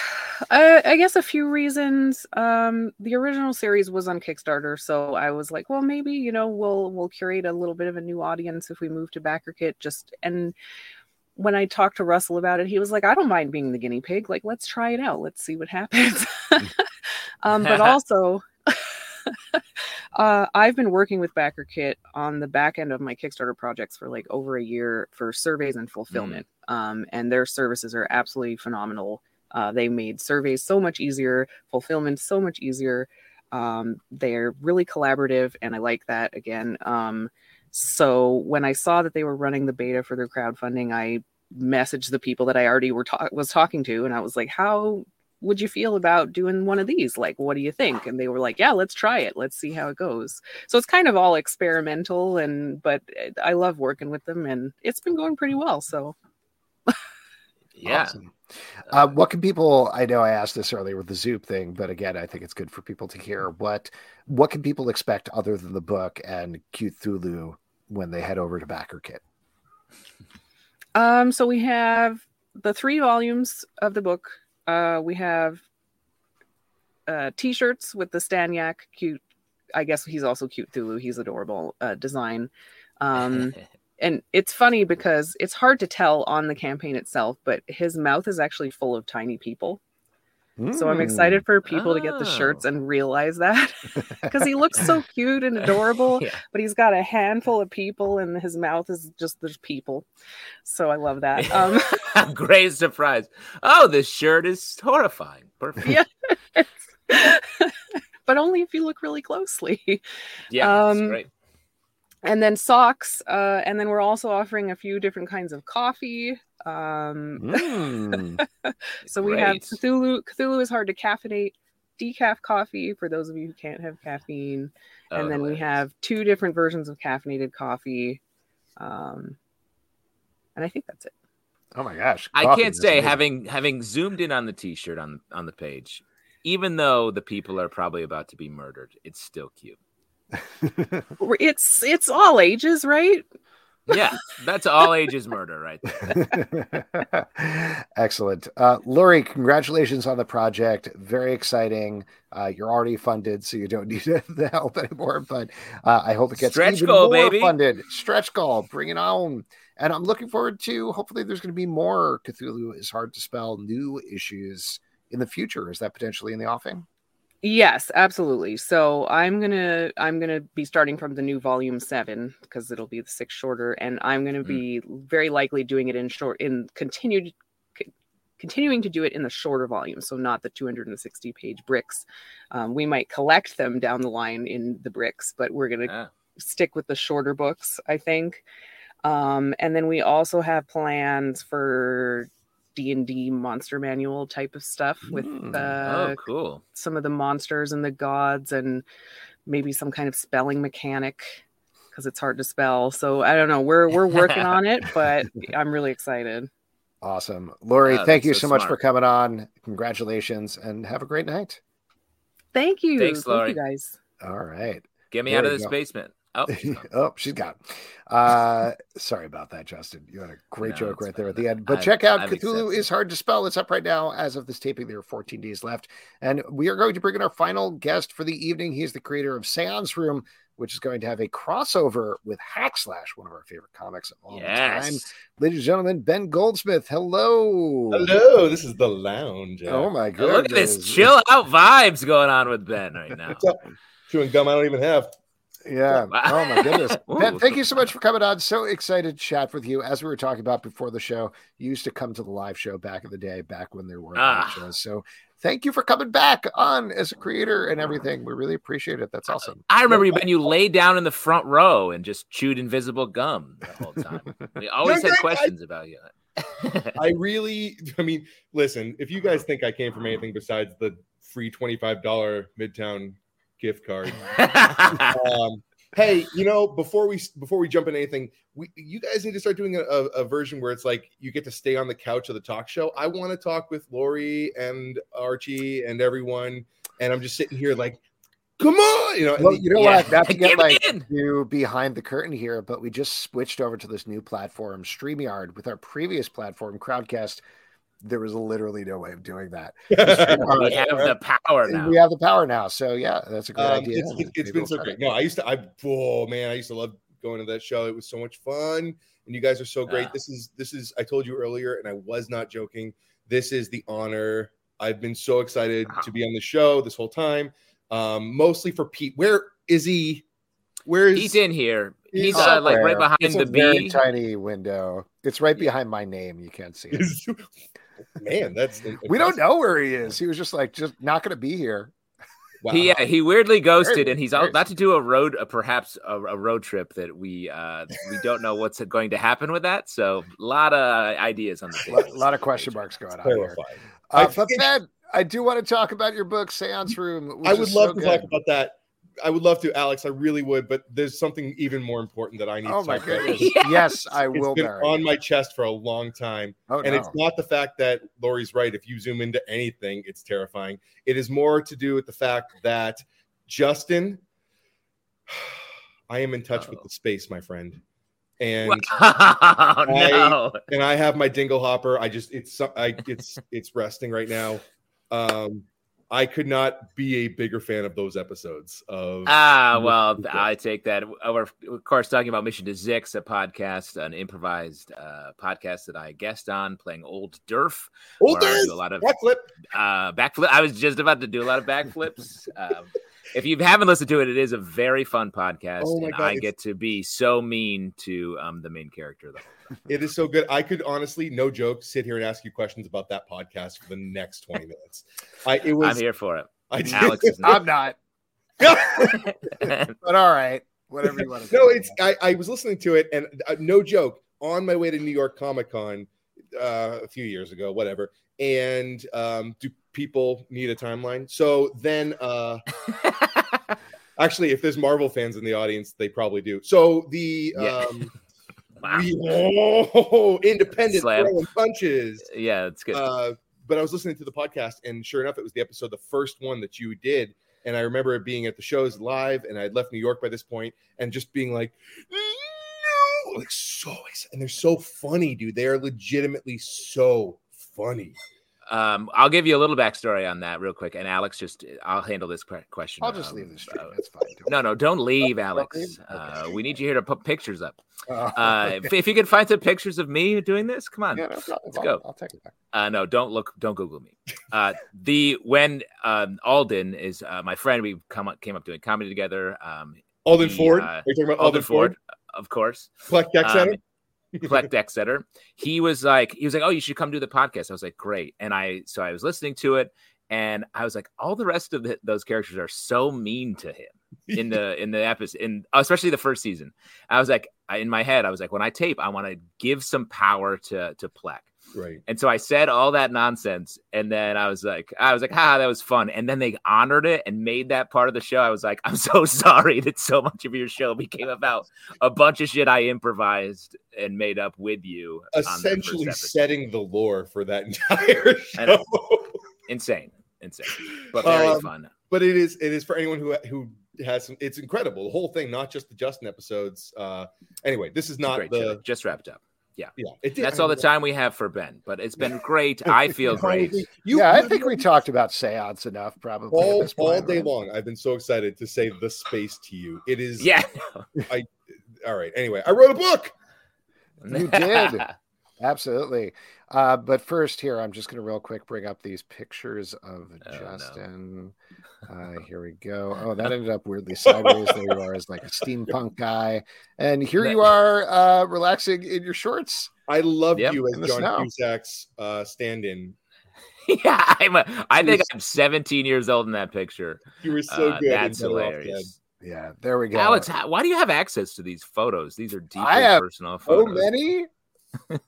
I, I, guess a few reasons. Um, the original series was on Kickstarter, so I was like, well, maybe you know, we'll we'll curate a little bit of a new audience if we move to BackerKit. Just and when I talked to Russell about it, he was like, I don't mind being the guinea pig. Like, let's try it out. Let's see what happens. um, but also. uh, I've been working with BackerKit on the back end of my Kickstarter projects for like over a year for surveys and fulfillment. Mm. Um, and their services are absolutely phenomenal uh, they made surveys so much easier, fulfillment so much easier. Um, they're really collaborative, and I like that again. Um, so when I saw that they were running the beta for their crowdfunding, I messaged the people that I already were ta- was talking to, and I was like, "How would you feel about doing one of these? Like, what do you think?" And they were like, "Yeah, let's try it. Let's see how it goes." So it's kind of all experimental, and but I love working with them, and it's been going pretty well. So yeah. Awesome. Uh, what can people? I know I asked this earlier with the Zoop thing, but again, I think it's good for people to hear what what can people expect other than the book and Cthulhu when they head over to Backer Kit. Um, so we have the three volumes of the book. Uh, we have uh, t-shirts with the Staniak cute. I guess he's also cute Thulu. He's adorable uh, design. Um, and it's funny because it's hard to tell on the campaign itself, but his mouth is actually full of tiny people. Mm. So I'm excited hmm. for people oh. to get the shirts and realize that because he looks so cute and adorable, yeah. but he's got a handful of people and his mouth is just there's people. So I love that. Um, Great surprise. Oh, this shirt is horrifying. Perfect. Yeah. but only if you look really closely. Yeah, um, great and then socks uh, and then we're also offering a few different kinds of coffee um, mm, so we have cthulhu cthulhu is hard to caffeinate decaf coffee for those of you who can't have caffeine. Oh, and then we have two different versions of caffeinated coffee um, and i think that's it. Oh my gosh i can't say having having zoomed in on the t-shirt on on the page even though the people are probably about to be murdered it's still cute it's it's all ages, right? yeah, that's all ages murder right there. Excellent. Uh, Lori, congratulations on the project. Very exciting. Uh, you're already funded, so you don't need the help anymore. But uh, I hope it gets Stretch even goal, more baby. funded. Stretch goal, bring it on. And I'm looking forward to hopefully there's going to be more Cthulhu is hard to spell new issues in the future. Is that potentially in the offing? Yes, absolutely. So I'm gonna I'm gonna be starting from the new volume seven because it'll be the six shorter, and I'm gonna mm. be very likely doing it in short in continued continuing to do it in the shorter volume, so not the 260 page bricks. Um, we might collect them down the line in the bricks, but we're gonna ah. stick with the shorter books, I think. Um, and then we also have plans for d&d monster manual type of stuff with mm. uh, oh, cool. some of the monsters and the gods and maybe some kind of spelling mechanic because it's hard to spell. So i don't know. We're we're working on it but i'm really excited. Awesome. Lori yeah, thank you so, so much for coming on. Congratulations and have a great night. Thank you. Thanks lori thank you guys. All right. Get me there out of this go. basement Oh, oh, she's gone. Uh, sorry about that, Justin. You had a great no, joke right there at the end. But I've, check out I've Cthulhu accepted. is hard to spell. It's up right now as of this taping. There are 14 days left, and we are going to bring in our final guest for the evening. He is the creator of Seance Room, which is going to have a crossover with Hack Slash, one of our favorite comics of all yes. time. Ladies and gentlemen, Ben Goldsmith. Hello. Hello. This is the lounge. Oh my god! Look at this chill out vibes going on with Ben right now. Chewing gum I don't even have. Yeah. Oh my goodness. Ben, thank you so much for coming on. So excited to chat with you. As we were talking about before the show, you used to come to the live show back in the day, back when there were ah. shows. So thank you for coming back on as a creator and everything. We really appreciate it. That's awesome. I remember you when you lay down in the front row and just chewed invisible gum the whole time. We always had questions about you. I really, I mean, listen, if you guys think I came from anything besides the free $25 Midtown gift card. um, hey, you know, before we before we jump into anything, we you guys need to start doing a, a, a version where it's like you get to stay on the couch of the talk show. I want to talk with Lori and Archie and everyone, and I'm just sitting here like, come on, you know. Well, you know Yeah. what? Not to get Get like in. you behind the curtain here, but we just switched over to this new platform, StreamYard. With our previous platform, Crowdcast, there was literally no way of doing that. we have the power now. we have the power now. So yeah, that's a great Um, idea. it's, it, Maybe it's been we'll so great. it. No, I used to. I oh man, I used to love going to that show. It was so much fun, and you guys are so great. Ah. This is this is. I told you earlier, and I was not joking. This is the honor. I've been so excited Wow. to be on the show this whole time. Um, mostly for Pete. Where is he? Where is He's in here. He's He's uh, like right Somewhere. behind It's the a very tiny window. It's right behind my name. You can't see it. Is- Man, that's We don't know where he is. He was just like, just not going to be here. Wow. He yeah, he weirdly ghosted, Very- and he's very- about to do a road, uh, perhaps a, a road trip that we uh we don't know what's going to happen with that. So a lot of ideas on the A table. lot, lot of question marks going on here. Uh, I but Ben, I do want to talk about your book, Seance Room. I would love so to good. talk about that. I would love to, Alex. I really would, but there's something even more important that I need Oh to my talk about. goodness! Yes. Yes, I It's will. been Barry. on my chest for a long time. oh and no! it's not the fact that Lori's right. If you zoom into anything, it's terrifying. It is more to do with the fact that Justin, I am in touch with the space, my friend, and oh, no. and I have my dingle hopper. I just it's I it's it's resting right now. Um, I could not be a bigger fan of those episodes of Ah, well. I take that. We're of course talking about Mission to Zyxx, a podcast, an improvised uh, podcast that I guest on, playing old Durf. Old Durf! a lot of backflip. uh, backflip. I was just about to do a lot of backflips. um, if you haven't listened to it, it is a very fun podcast, Oh and God, I it's- get to be so mean to um, the main character. Though. It is so good. I could honestly, no joke, sit here and ask you questions about that podcast for the next 20 minutes. I it I'm here for it. I did- Alex is I'm not. not. But all right, whatever you want to. no, it's I, I was listening to it and uh, no joke on my way to New York Comic Con uh, a few years ago, whatever. And um, do people need a timeline? So then, uh, actually, if there's Marvel fans in the audience, they probably do. So the Yeah. um, wow. the- oh, independent throwing punches. Yeah, it's good. Uh, but I was listening to the podcast, and sure enough, it was the episode, the first one that you did. And I remember being at the shows live, and I'd left New York by this point, and just being like, like so, ex- and they're so funny, dude. They are legitimately so funny. Um, I'll give you a little backstory on that real quick, and Alex, just I'll handle this question. I'll just um, leave the stream. uh, That's fine. Don't no, no, don't leave, Alex. leave? Uh, we need you here to put pictures up. Uh, if, if you can find some pictures of me doing this, come on. yeah, no problem. let's I'll, go. I'll take it back. Uh, no, don't look, don't Google me. Uh, the when um, Alden is uh, my friend, we come up, came up doing comedy together. Um, Alden He, Ford. uh, Are you talking about Alden Ford, of course. Pleck Deck Um? Pleck Decksetter. He was like, he was like, oh, you should come do the podcast. I was like, great. And I, so I was listening to it, and I was like, all the rest of the, those characters are so mean to him in the in the episode, in especially the first season. I was like, I, in my head, I was like, when I tape, I want to give some power to to Pleck. Right. And so I said all that nonsense, and then I was like, I was like, ah, that was fun. And then they honored it and made that part of the show. I was like, I'm so sorry that so much of your show became about a bunch of shit I improvised and made up with you. on that first Essentially episode. setting the lore for that entire show. insane, insane, but very Um, fun. but it is it is for anyone who who has some it's incredible the whole thing not just the justin episodes uh anyway this is not the show. Just wrapped up. Yeah it did, That's all the time we have for Ben, but it's been great. I feel great. you, yeah, I think we talked about seance enough, probably all, this all day right? long i've been so excited to say the space to you it is Yeah. I all right anyway i wrote a book You did. Absolutely. Uh, but first, here, I'm just going to real quick bring up these pictures of Oh, no. Justin. Uh, here we go. Oh, that ended up weirdly sideways. there you are as like a steampunk guy. And here you are uh, relaxing in your shorts. i love Yep, you as john snow. cusack's uh stand-in yeah, I'm a, I think I'm 17 years old in that picture. you were so Uh, good that's hilarious. Yeah, there we go. Alex, why do you have access to these photos? These are deeply I have personal so photos. many.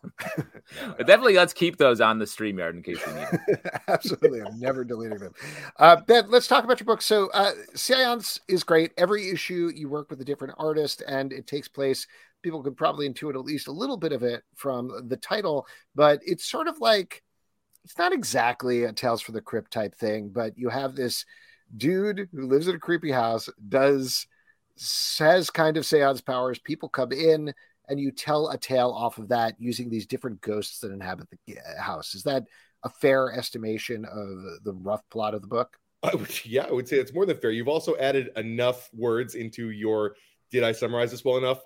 definitely let's keep those on the StreamYard in case we need them. Absolutely. I'm never deleting them. Uh, ben, let's talk about your book. So, uh, Seance is great. Every issue you work with a different artist and it takes place. People could probably intuit at least a little bit of it from the title, but it's sort of like it's not exactly a Tales for the Crypt type thing, but you have this dude who lives in a creepy house, does has kind of seance powers. People come in and you tell a tale off of that using these different ghosts that inhabit the uh, house. Is that a fair estimation of the rough plot of the book? I would, yeah, I would say it's more than fair. You've also added enough words into your. Did I summarize this well enough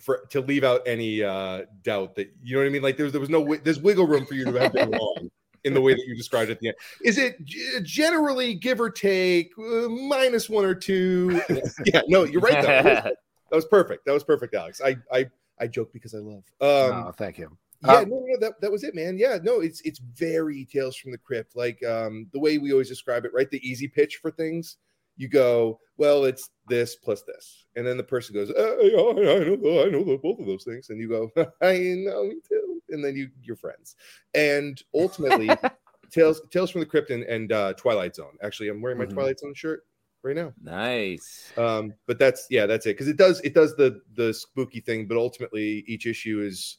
for to leave out any uh, doubt that you know what I mean? Like there's there was no there's wiggle room for you to have been wrong in the way that you described at the end. Is it generally give or take uh, minus one or two? yeah, no, you're right. Though. that was perfect. That was perfect, Alex. I I I joke because I love. Um, oh, thank you. Yeah, um, no, no, that, that was it, man. Yeah, no, it's it's very Tales from the Crypt, like um, the way we always describe it, right? The easy pitch for things. You go, well, it's this plus this, and then the person goes, oh, yeah, I know, I know both of those things, and you go, I know, me too, and then you you're friends, and ultimately, Tales Tales from the Crypt and, and uh, Twilight Zone. Actually, I'm wearing my mm-hmm. Twilight Zone shirt right now. Nice. Um, but that's yeah, that's it because it does it does the the spooky thing, but ultimately each issue is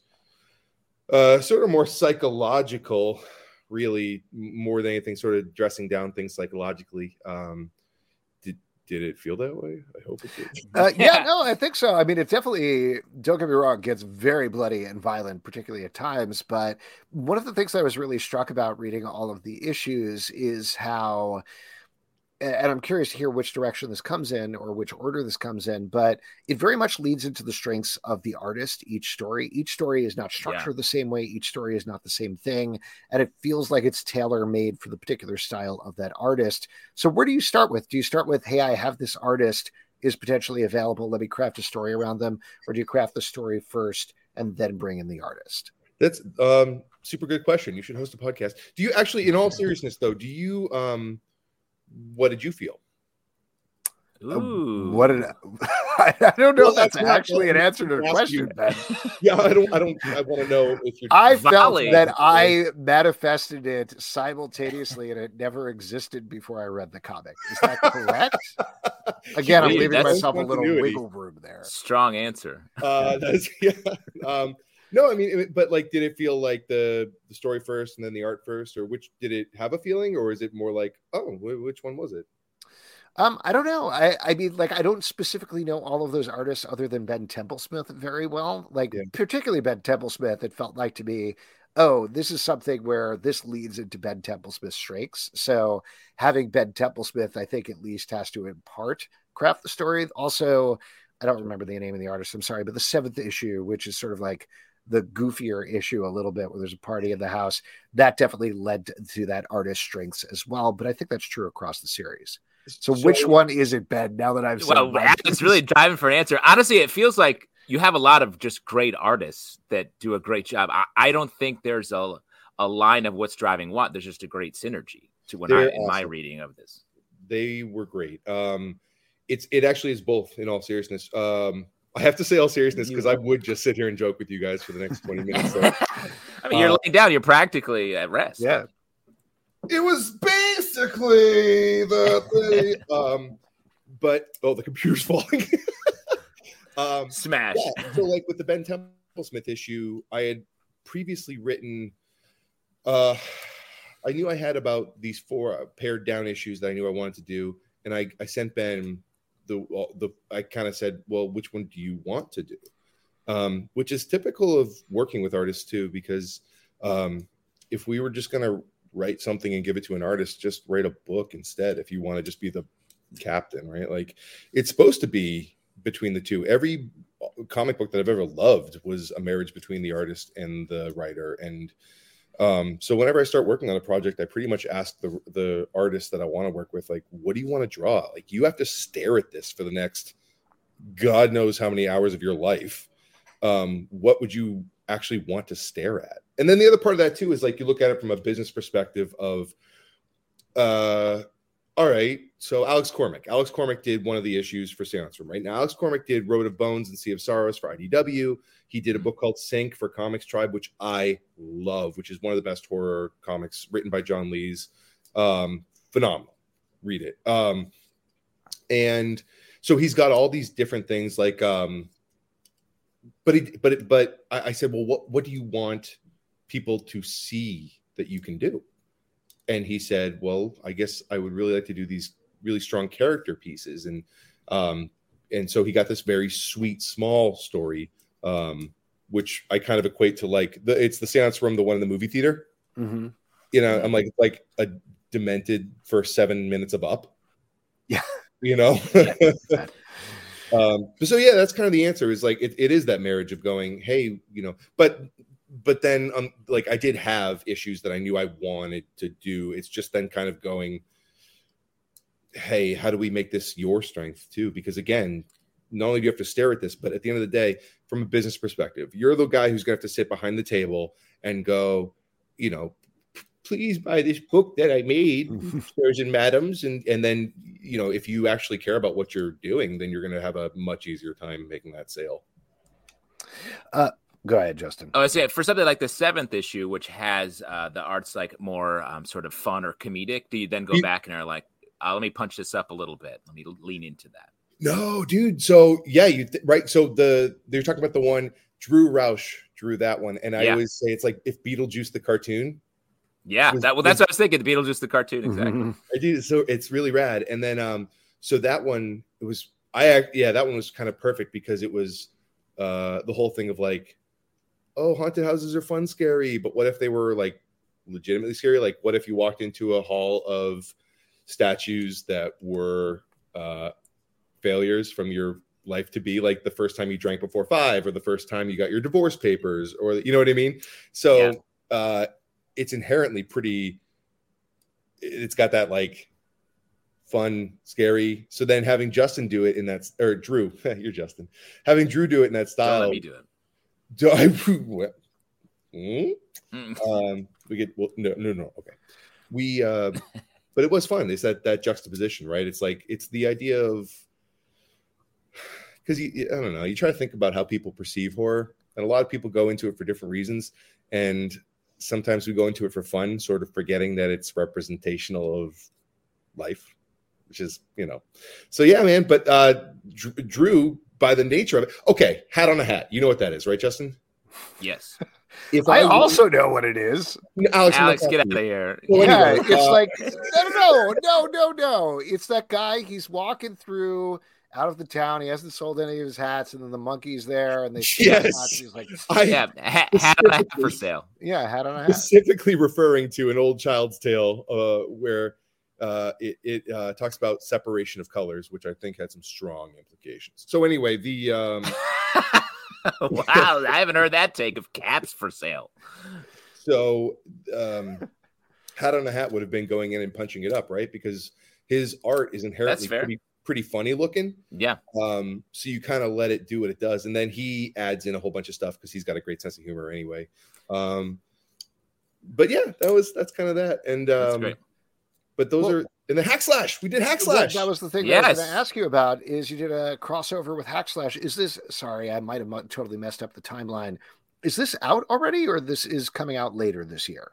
uh sort of more psychological, really more than anything, sort of dressing down things psychologically. Um, did did it feel that way? I hope it did. Uh, yeah, no, I think so. I mean, it definitely, don't get me wrong, gets very bloody and violent, particularly at times. But one of the things I was really struck about reading all of the issues is how and I'm curious to hear which direction this comes in or which order this comes in, but it very much leads into the strengths of the artist. Each story, each story is not structured yeah. the same way. Each story is not the same thing, and it feels like it's tailor made for the particular style of that artist. So, where do you start with? Do you start with, "Hey, I have this artist is potentially available. Let me craft a story around them," or do you craft the story first and then bring in the artist? That's um super good question. You should host a podcast. Do you actually, in all seriousness, though, do you um what did you feel? Uh, what did I, I don't know well, if that's, that's actually an answer to the question, Ben. yeah, I don't I don't I want to know if you're I felt that I manifested it simultaneously and it never existed before I read the comic. Is that correct? Again, I'm leaving myself a little wiggle room there. Strong answer. Uh that's yeah. Um no, I mean, but like, did it feel like the the story first and then the art first, or which did it have a feeling, or is it more like, oh, which one was it? Um, I don't know. I, I mean, like, I don't specifically know all of those artists other than Ben Templesmith very well. Like, yeah. particularly Ben Templesmith, it felt like to me, oh, this is something where this leads into Ben Templesmith's strengths. So having Ben Templesmith, I think at least has to in part craft the story. Also, I don't remember the name of the artist. I'm sorry, but the seventh issue, which is sort of like the goofier issue a little bit where there's a party in the house that definitely led to, to that artist strengths as well but i think that's true across the series. So, so which one is it ben now that i've well it's really driving for an answer. Honestly it feels like you have a lot of just great artists that do a great job. I, I don't think there's a, a line of what's driving what. There's just a great synergy to when They're i in awesome. my reading of this. They were great. Um it's it actually is both in all seriousness. Um I have to say all seriousness because I would just sit here and joke with you guys for the next 20 minutes. So. I mean, you're uh, laying down, you're practically at rest. Yeah. It was basically the thing. um, but oh, the computer's falling. um, Smash. Yeah, so, like with the Ben Templesmith issue, I had previously written. Uh, I knew I had about these four pared down issues that I knew I wanted to do, and I, I sent Ben the the I kind of said, well, which one do you want to do? Um, which is typical of working with artists too, because um, if we were just going to write something and give it to an artist, just write a book instead. If you want to just be the captain, right? Like it's supposed to be between the two. Every comic book that I've ever loved was a marriage between the artist and the writer, and um, so whenever I start working on a project, I pretty much ask the the artist that I want to work with, like, what do you want to draw? Like, you have to stare at this for the next God knows how many hours of your life. Um, what would you actually want to stare at? And then the other part of that too is like you look at it from a business perspective of, uh, all right, so Alex Cormack. Alex Cormack did one of the issues for Seance Room, right? Now, Alex Cormack did Road of Bones and Sea of Sorrows for IDW. He did a book called Sink for ComixTribe, which I love, which is one of the best horror comics written by John Lees. Um, phenomenal. Read it. Um, and so he's got all these different things like um, but he, but it, but I, I said, well, what what do you want people to see that you can do? And he said, well, I guess I would really like to do these really strong character pieces, and um, and so he got this very sweet small story, um, which I kind of equate to like the it's the seance room, the one in the movie theater. Mm-hmm. You know, I'm like like a demented for seven minutes of up. Yeah, you know. um so yeah that's kind of the answer is like it, it is that marriage of going hey you know but but then um like i did have issues that i knew i wanted to do it's just then kind of going hey how do we make this your strength too because again not only do you have to stare at this but at the end of the day from a business perspective you're the guy who's going to have to sit behind the table and go you know please buy this book that I made, sirs and madams. And and then you know, if you actually care about what you're doing, then you're gonna have a much easier time making that sale. Uh go ahead, Justin. Oh, I say for something like the seventh issue, which has uh the art's like more um sort of fun or comedic, do you then go you, back and are like, uh, let me punch this up a little bit. Let me lean into that. No, dude. So yeah, you th- right. So the they're talking about the one Drew Rausch drew that one, and I yeah. always say it's like if Beetlejuice the cartoon yeah, was, that well, that's was, what I was thinking. The Beetlejuice, the cartoon, exactly. Mm-hmm. I do. So it's really rad. And then, um, so that one, it was, I, yeah, that one was kind of perfect because it was, uh, the whole thing of like, oh, haunted houses are fun, scary, but what if they were like legitimately scary? Like, what if you walked into a hall of statues that were, uh, failures from your life to be like the first time you drank before five or the first time you got your divorce papers or you know what i mean so yeah. uh it's inherently pretty it's got that like fun, scary. So then having Justin do it in that or Drew, you're Justin, having Drew do it in that style. Don't let me do it. Do I, hmm? mm. um, we get well, no, no, no. Okay, we. Uh, but it was fun. It's that that juxtaposition, right? It's like it's the idea of because you, I don't know. You try to think about how people perceive horror, and a lot of people go into it for different reasons. And sometimes we go into it for fun, sort of forgetting that it's representational of life, which is, you know. So yeah, man. But uh Drew, by the nature of it, okay, hat on a hat. You know what that is, right, Justin? Yes. If I, I also know what it is. Alex, Alex get out of here. Well, yeah, anyway, it's uh, like no, no, no, no, no. It's that guy. He's walking through out of the town. He hasn't sold any of his hats, and then the monkey's there, and they yes, he's like, I, yeah, hat, hat on a hat for sale. Yeah, hat on a hat. Specifically referring to an old child's tale, uh, where uh, it, it uh, talks about separation of colors, which I think had some strong implications. So anyway, the um... wow, I haven't heard that take of caps for sale. So, um, hat on a hat would have been going in and punching it up, right? Because his art is inherently pretty pretty funny looking. Yeah. Um, so you kind of let it do what it does, and then he adds in a whole bunch of stuff because he's got a great sense of humor anyway. Um, but yeah, that was that's kind of that. And um, but those well, are in the hack slash. We did hack slash. That, that was the thing yes. I was going to ask you about. Is you did a crossover with hack slash? Is this? Sorry, I might have totally messed up the timeline. Is this out already, or this is coming out later this year?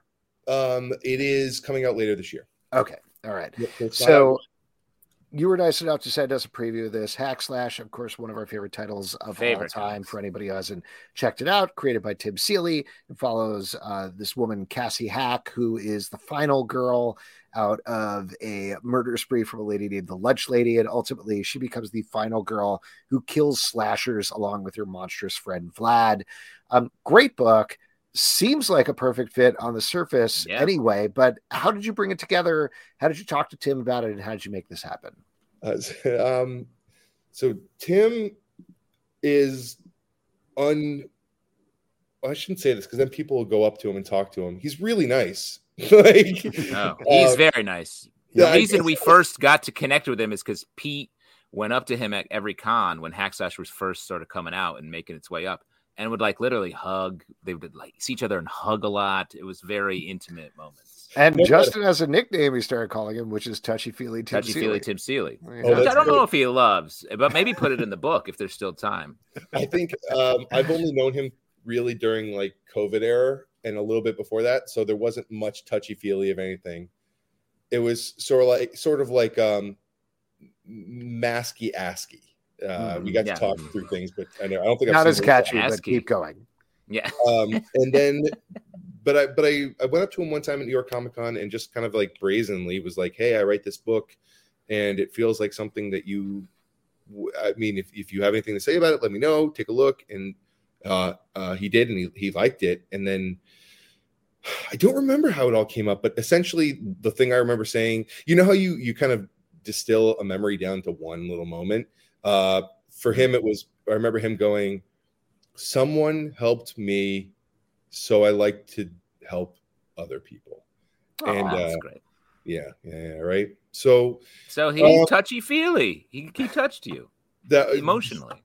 Um, it is coming out later this year. Okay, all right. so you were nice enough to send us a preview of this. Hack Slash, of course, one of our favorite titles of favorite all time times. for anybody who hasn't checked it out. Created by Tim Seeley. It follows uh, this woman, Cassie Hack, who is the final girl out of a murder spree from a lady named the Lunch Lady. And ultimately, she becomes the final girl who kills slashers along with her monstrous friend, Vlad. Um, great book seems like a perfect fit on the surface yeah. anyway. But how did you bring it together? How did you talk to Tim about it, and how did you make this happen? Uh, um, so Tim is un. I shouldn't say this because then people will go up to him and talk to him. He's really nice. like, oh, he's uh, very nice. The yeah, reason we first got to connect with him is because Pete went up to him at every con when Hack Slash was first sort of coming out and making its way up and would like literally hug. They would like see each other and hug a lot. It was very intimate moments. And Justin has a nickname he started calling him, which is Touchy Feely Tim Touchy Feely Tim Seeley. Oh, which I don't know if he loves, but maybe put it in the book if there's still time. I think um, I've only known him really during like COVID era and a little bit before that, so there wasn't much touchy feely of anything. It was sort of like sort of like um, masky asky. Uh, we got yeah. to talk through things, but I know I don't think I've Not as catchy, yet. but ASCII. keep going. Yeah. Um, and then, but I but I I went up to him one time at New York Comic Con and just kind of like brazenly was like, "Hey, I write this book, and it feels like something that you, I mean, if if you have anything to say about it, let me know. Take a look." And uh, uh, he did, and he he liked it, and then. I don't remember how it all came up, but essentially the thing I remember saying, you know how you you kind of distill a memory down to one little moment. Uh, for him, it was I remember him going, "Someone helped me, so I like to help other people." and Oh, that's uh, great. yeah, yeah, yeah, right. So So he's uh, touchy feely. He he touched you that emotionally.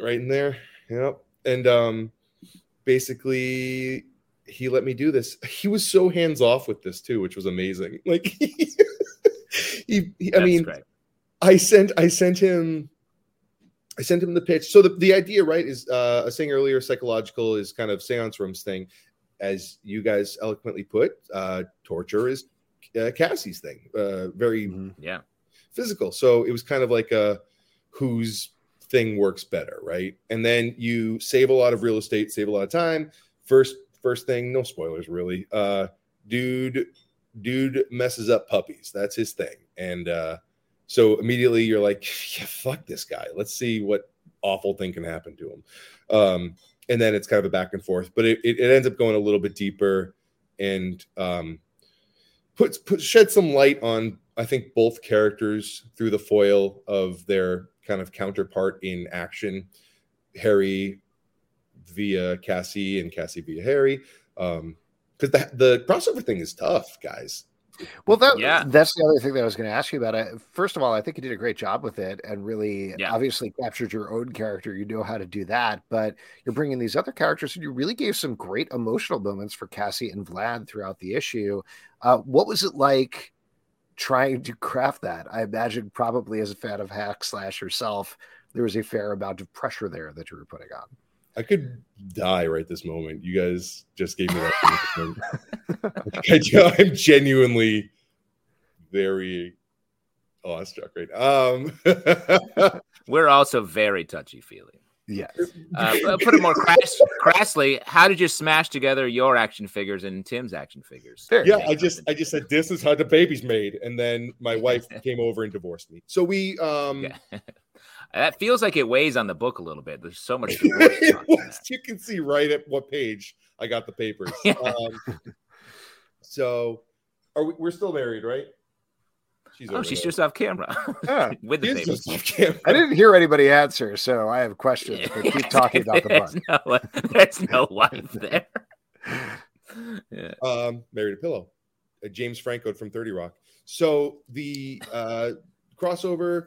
right in there, yep. And um, basically, he let me do this. He was so hands off with this too, which was amazing. Like, he, he, I mean, great. I sent I sent him I sent him the pitch. So the, the idea, right, is uh I was saying earlier, psychological is kind of seance rooms thing. As you guys eloquently put, uh torture is uh, Cassie's thing. Uh very Yeah. physical. So it was kind of like a whose thing works better, right? And then you save a lot of real estate, save a lot of time. First first thing, no spoilers really. Uh dude dude messes up puppies. That's his thing. And uh so immediately you're like, yeah, fuck this guy. Let's see what awful thing can happen to him. Um and then it's kind of a back and forth, but it, it, it ends up going a little bit deeper and um puts put shed some light on I think both characters through the foil of their kind of counterpart in action, Harry via Cassie and Cassie via Harry. Um, because the the crossover thing is tough, guys. Well, that Yeah. that's the other thing that I was going to ask you about. It first of all, I think you did a great job with it, and really, Yeah. obviously, captured your own character. You know how to do that, but you're bringing these other characters, and you really gave some great emotional moments for Cassie and Vlad throughout the issue. Uh, what was it like trying to craft that? I imagine, probably as a fan of Hack Slash yourself, there was a fair amount of pressure there that you were putting on. I could die right this moment. You guys just gave me that. I, I'm genuinely very awestruck right now. Um, We're also very touchy feely. Yes. Uh, put it more crass, crassly, how did you smash together your action figures and Tim's action figures? There yeah, I just I just said this is how the baby's made, and then my wife came over and divorced me. So we um Yeah. That feels like it weighs on the book a little bit. There's so much. divorce it was- you can see right at what page I got the papers. Yeah. Um, so are we, we're still married, right? She's Oh, she's there. just off camera Ah, with the She is baby. just off camera. I didn't hear anybody answer, so I have questions. But keep talking about the book. There's no, there's no wife there. Yeah. um, married a pillow, uh, James Franco from Thirty Rock. So the uh, crossover,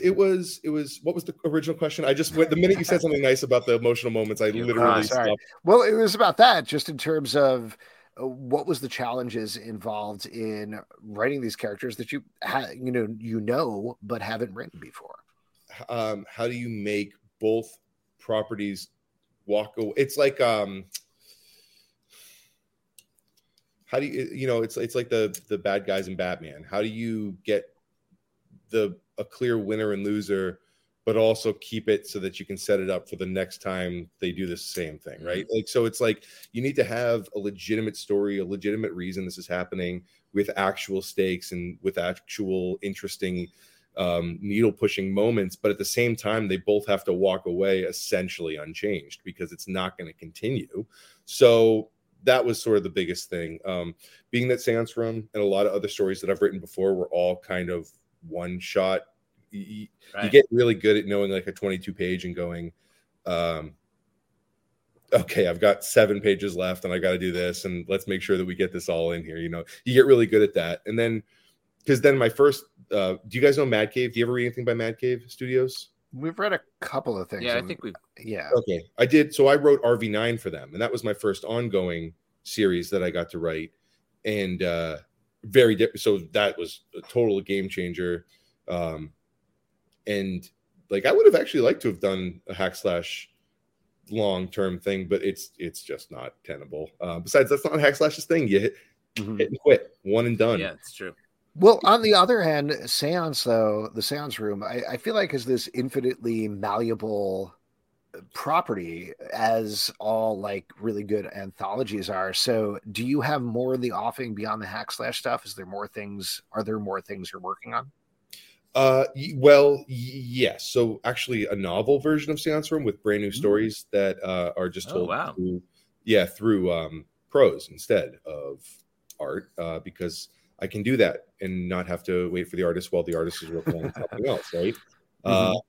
it was it was what was the original question? I just went the minute you said something nice about the emotional moments, I You're literally right. Sorry. stopped. Well, it was about that, just in terms of uh, what was the challenges involved in writing these characters that you ha- you know you know but haven't written before. Um, how do you make both properties walk away? It's like um, how do you you know it's it's like the the bad guys in Batman. How do you get the a clear winner and loser, but also keep it so that you can set it up for the next time they do the same thing, right? Like so, it's like you need to have a legitimate story, a legitimate reason this is happening with actual stakes and with actual interesting um, needle pushing moments, but at the same time, they both have to walk away essentially unchanged because it's not going to continue. So that was sort of the biggest thing. Um, being that Seance Room and a lot of other stories that I've written before were all kind of one shot. You, you get really good at knowing like a 22 page and going, um, okay, I've got seven pages left and I got to do this. And let's make sure that we get this all in here. You know, you get really good at that. And then, because then my first, uh, do you guys know Mad Cave? Do you ever read anything by Mad Cave Studios? We've read a couple of things. Yeah, I think we've. Yeah. Okay, I did. So I wrote RV9 for them, and that was my first ongoing series that I got to write, and uh very different. So that was a total game changer. Um, and like I would have actually liked to have done a hack slash long term thing, but it's it's just not tenable. Uh, besides, that's not hack slash's thing. You hit, mm-hmm. hit and quit, one and done. Yeah, it's true. Well, on the other hand, Seance though the Seance room, I, I feel like is this infinitely malleable property as all like really good anthologies are. So, do you have more in the offing beyond the hack slash stuff? Is there more things? Are there more things you're working on? Uh, well, yes. So, actually, a novel version of Seance Room with brand new mm. stories that uh, are just oh, told. Oh, wow. Through, yeah, through um, prose instead of art, uh, because I can do that and not have to wait for the artist while the artist is working on something else, right? Mm-hmm. Uh,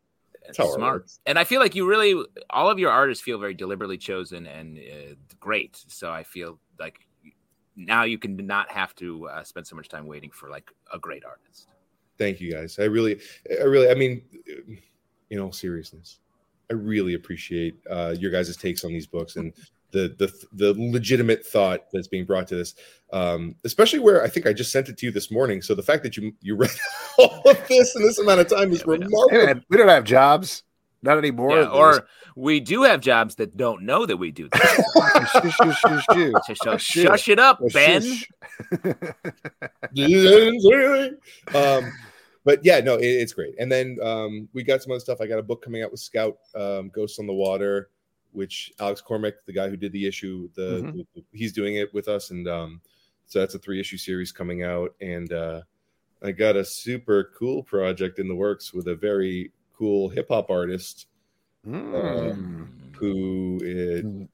smart. And I feel like you really, all of your artists feel very deliberately chosen and uh, great. So I feel like now you can not have to uh, spend so much time waiting for like a great artist. Thank you guys. I really, I really, I mean, in all seriousness, I really appreciate uh, your guys' takes on these books and the the the legitimate thought that's being brought to this, um, especially where I think I just sent it to you this morning. So the fact that you you read all of this in this amount of time is yeah, remarkable. We don't have jobs. Not anymore. Yeah, or we do have jobs that don't know that we do that. shush, shush, it up, Ben. um, but yeah, no, it, it's great. And then um, we got some other stuff. I got a book coming out with Scout, um, Ghosts on the Water which Alex Cormack, the guy who did the issue, the, mm-hmm. the he's doing it with us, and um, so that's a three issue series coming out, and uh, I got a super cool project in the works with a very cool hip hop artist mm. um, who it, mm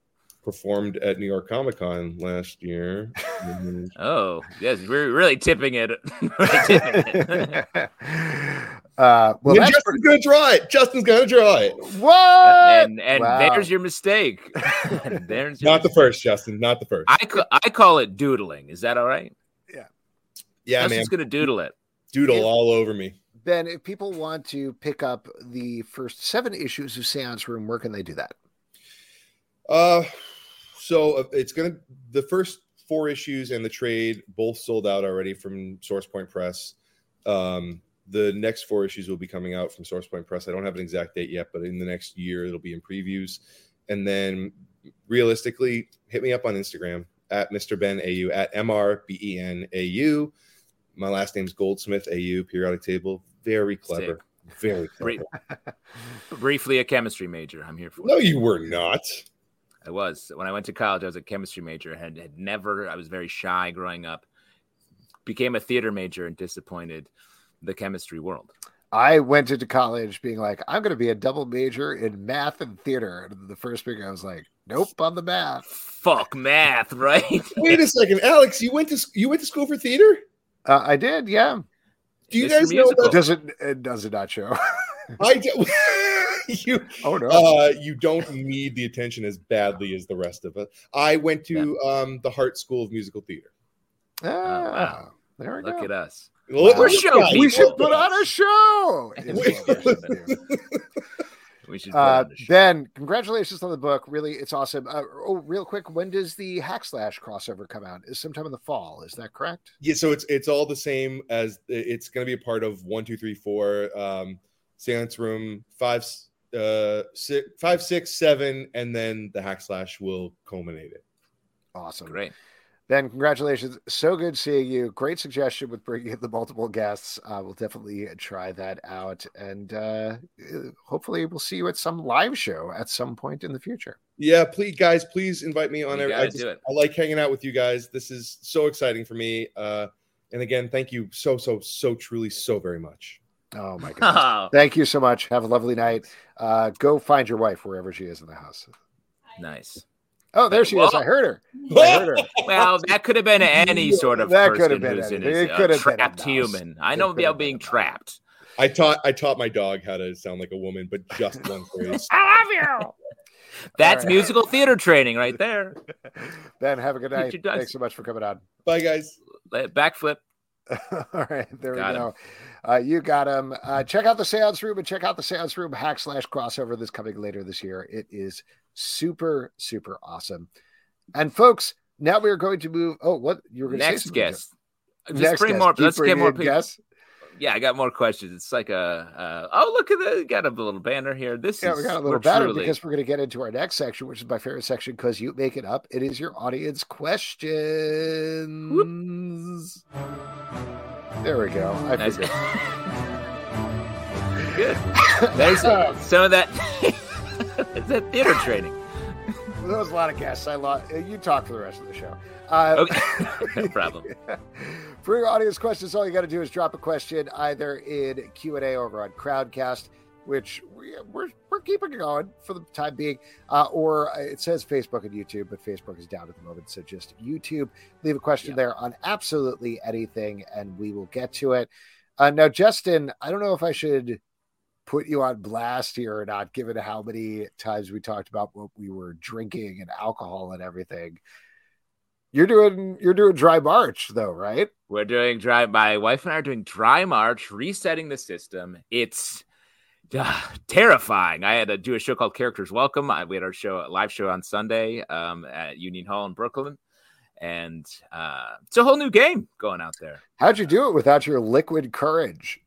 performed at New York Comic Con last year. oh, yes, we're really tipping it. tipping it. uh, well, yeah, Justin's pretty... gonna draw it. Justin's gonna draw it. What? And, and wow. there's your mistake. there's your not mistake. the first, Justin. Not the first. I ca- I call it doodling. Is that all right? Yeah. Yeah, Justin's man. gonna doodle it. Doodle if, all over me. Ben, if people want to pick up the first seven issues of Seance Room, where can they do that? Uh, so uh, it's gonna the first four issues and the trade both sold out already from Source Point Press. Um, the next four issues will be coming out from Source Point Press. I don't have an exact date yet, but in the next year it'll be in previews. And then realistically, hit me up on Instagram at Mr. Ben AU at M R B E N A U. My last name's Goldsmith AU, periodic table. Very clever. Sick. Very clever. Briefly a chemistry major. I'm here for. No, you were not. I was when I went to college. I was a chemistry major. Had had never. I was very shy growing up. Became a theater major and disappointed the chemistry world. I went into college being like, I'm going to be a double major in math and theater. And the first week, I was like, Nope on the math. Fuck math, right? Wait a second, Alex. You went to you went to school for theater? Uh, I did. Yeah. Do you Mr. guys know? That- does it? It does it not show? I do. you oh no uh, you don't need the attention as badly as the rest of us i went to yeah. um, the Hartt School of musical theater ah, oh, wow there we go. look go. at us wow. We're show we should put on a show. We should uh, ben congratulations on the book. Really it's awesome. Uh, oh real quick when does the hack slash crossover come out? Is sometime in the fall is that correct? Yeah so it's it's all the same as it's going to be a part of one two three four um seance room five uh six, five, six, seven, and then the hack slash will culminate it. Awesome, great. Ben, congratulations. So good seeing you. Great suggestion with bringing in the multiple guests. Uh, we'll definitely try that out. And uh, hopefully, we'll see you at some live show at some point in the future. Yeah, please, guys, please invite me on. Every, I, just, I like hanging out with you guys. This is so exciting for me. Uh, and again, thank you so, so, so truly, so very much. Oh my god! Thank you so much. Have a lovely night. Uh, go find your wife wherever she is in the house. Nice. Oh, there she is. I heard her. I heard her. well, that could have been any sort of that could have been who's in it uh, could have trapped been human. I know about being trapped. I taught I taught my dog how to sound like a woman, but just one phrase. I love you. That's right. musical theater training right there. Ben, have a good night. Thanks so much for coming on. Bye, guys. Backflip. All right, there got we go. Uh, you got him. Uh, check out the Seance Room and check out the Seance Room hack slash crossover that's coming later this year. It is super, super awesome. And folks, now we are going to move. Oh, what you were going to next say? Next guest. Just Next bring guest. more. let's get more people. Guess? Yeah, I got more questions. It's like a, oh look at the got a little banner here. This yeah, is we got a little banner truly... because we're going to get into our next section, which is my favorite section because you make it up. It is your audience questions. Whoop. There we go. I nice. Good. There's some of that. that theater training. There was a lot of guests. I lost. You talk for the rest of the show. Uh, okay, no problem. For your audience questions, all you got to do is drop a question either in Q and A over on Crowdcast, which we, are we're, we're keeping going for the time being, uh, or it says Facebook and YouTube, but Facebook is down at the moment, so just YouTube. Leave a question yeah. there on absolutely anything, and we will get to it. Uh, now, Justin, I don't know if I should put you on blast here or not, given how many times we talked about what we were drinking and alcohol and everything. You're doing you're doing dry March though, right? We're doing dry. My wife and I are doing dry March, resetting the system. It's uh, terrifying. I had to do a show called Characters Welcome. I, we had our show, live show on Sunday um, at Union Hall in Brooklyn, and uh, it's a whole new game going out there. How'd you do it without your liquid courage?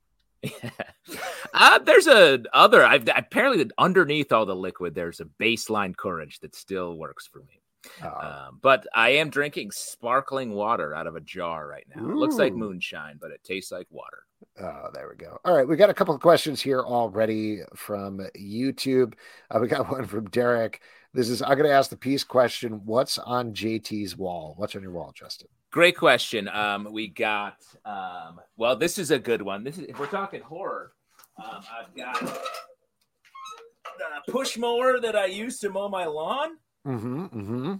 uh, there's a other. I've apparently underneath all the liquid, there's a baseline courage that still works for me. Uh, um, but I am drinking sparkling water out of a jar right now. It looks like moonshine, but it tastes like water. Oh, there we go. All right, we got a couple of questions here already from YouTube. Uh, we got one from Derek. This is I'm going to ask the piece question. What's on JT's wall? What's on your wall, Justin? Great question. Um, we got. Um, well, this is a good one. This is if we're talking horror. Um, I've got the push mower that I use to mow my lawn. Mm-hmm. Mm-hmm.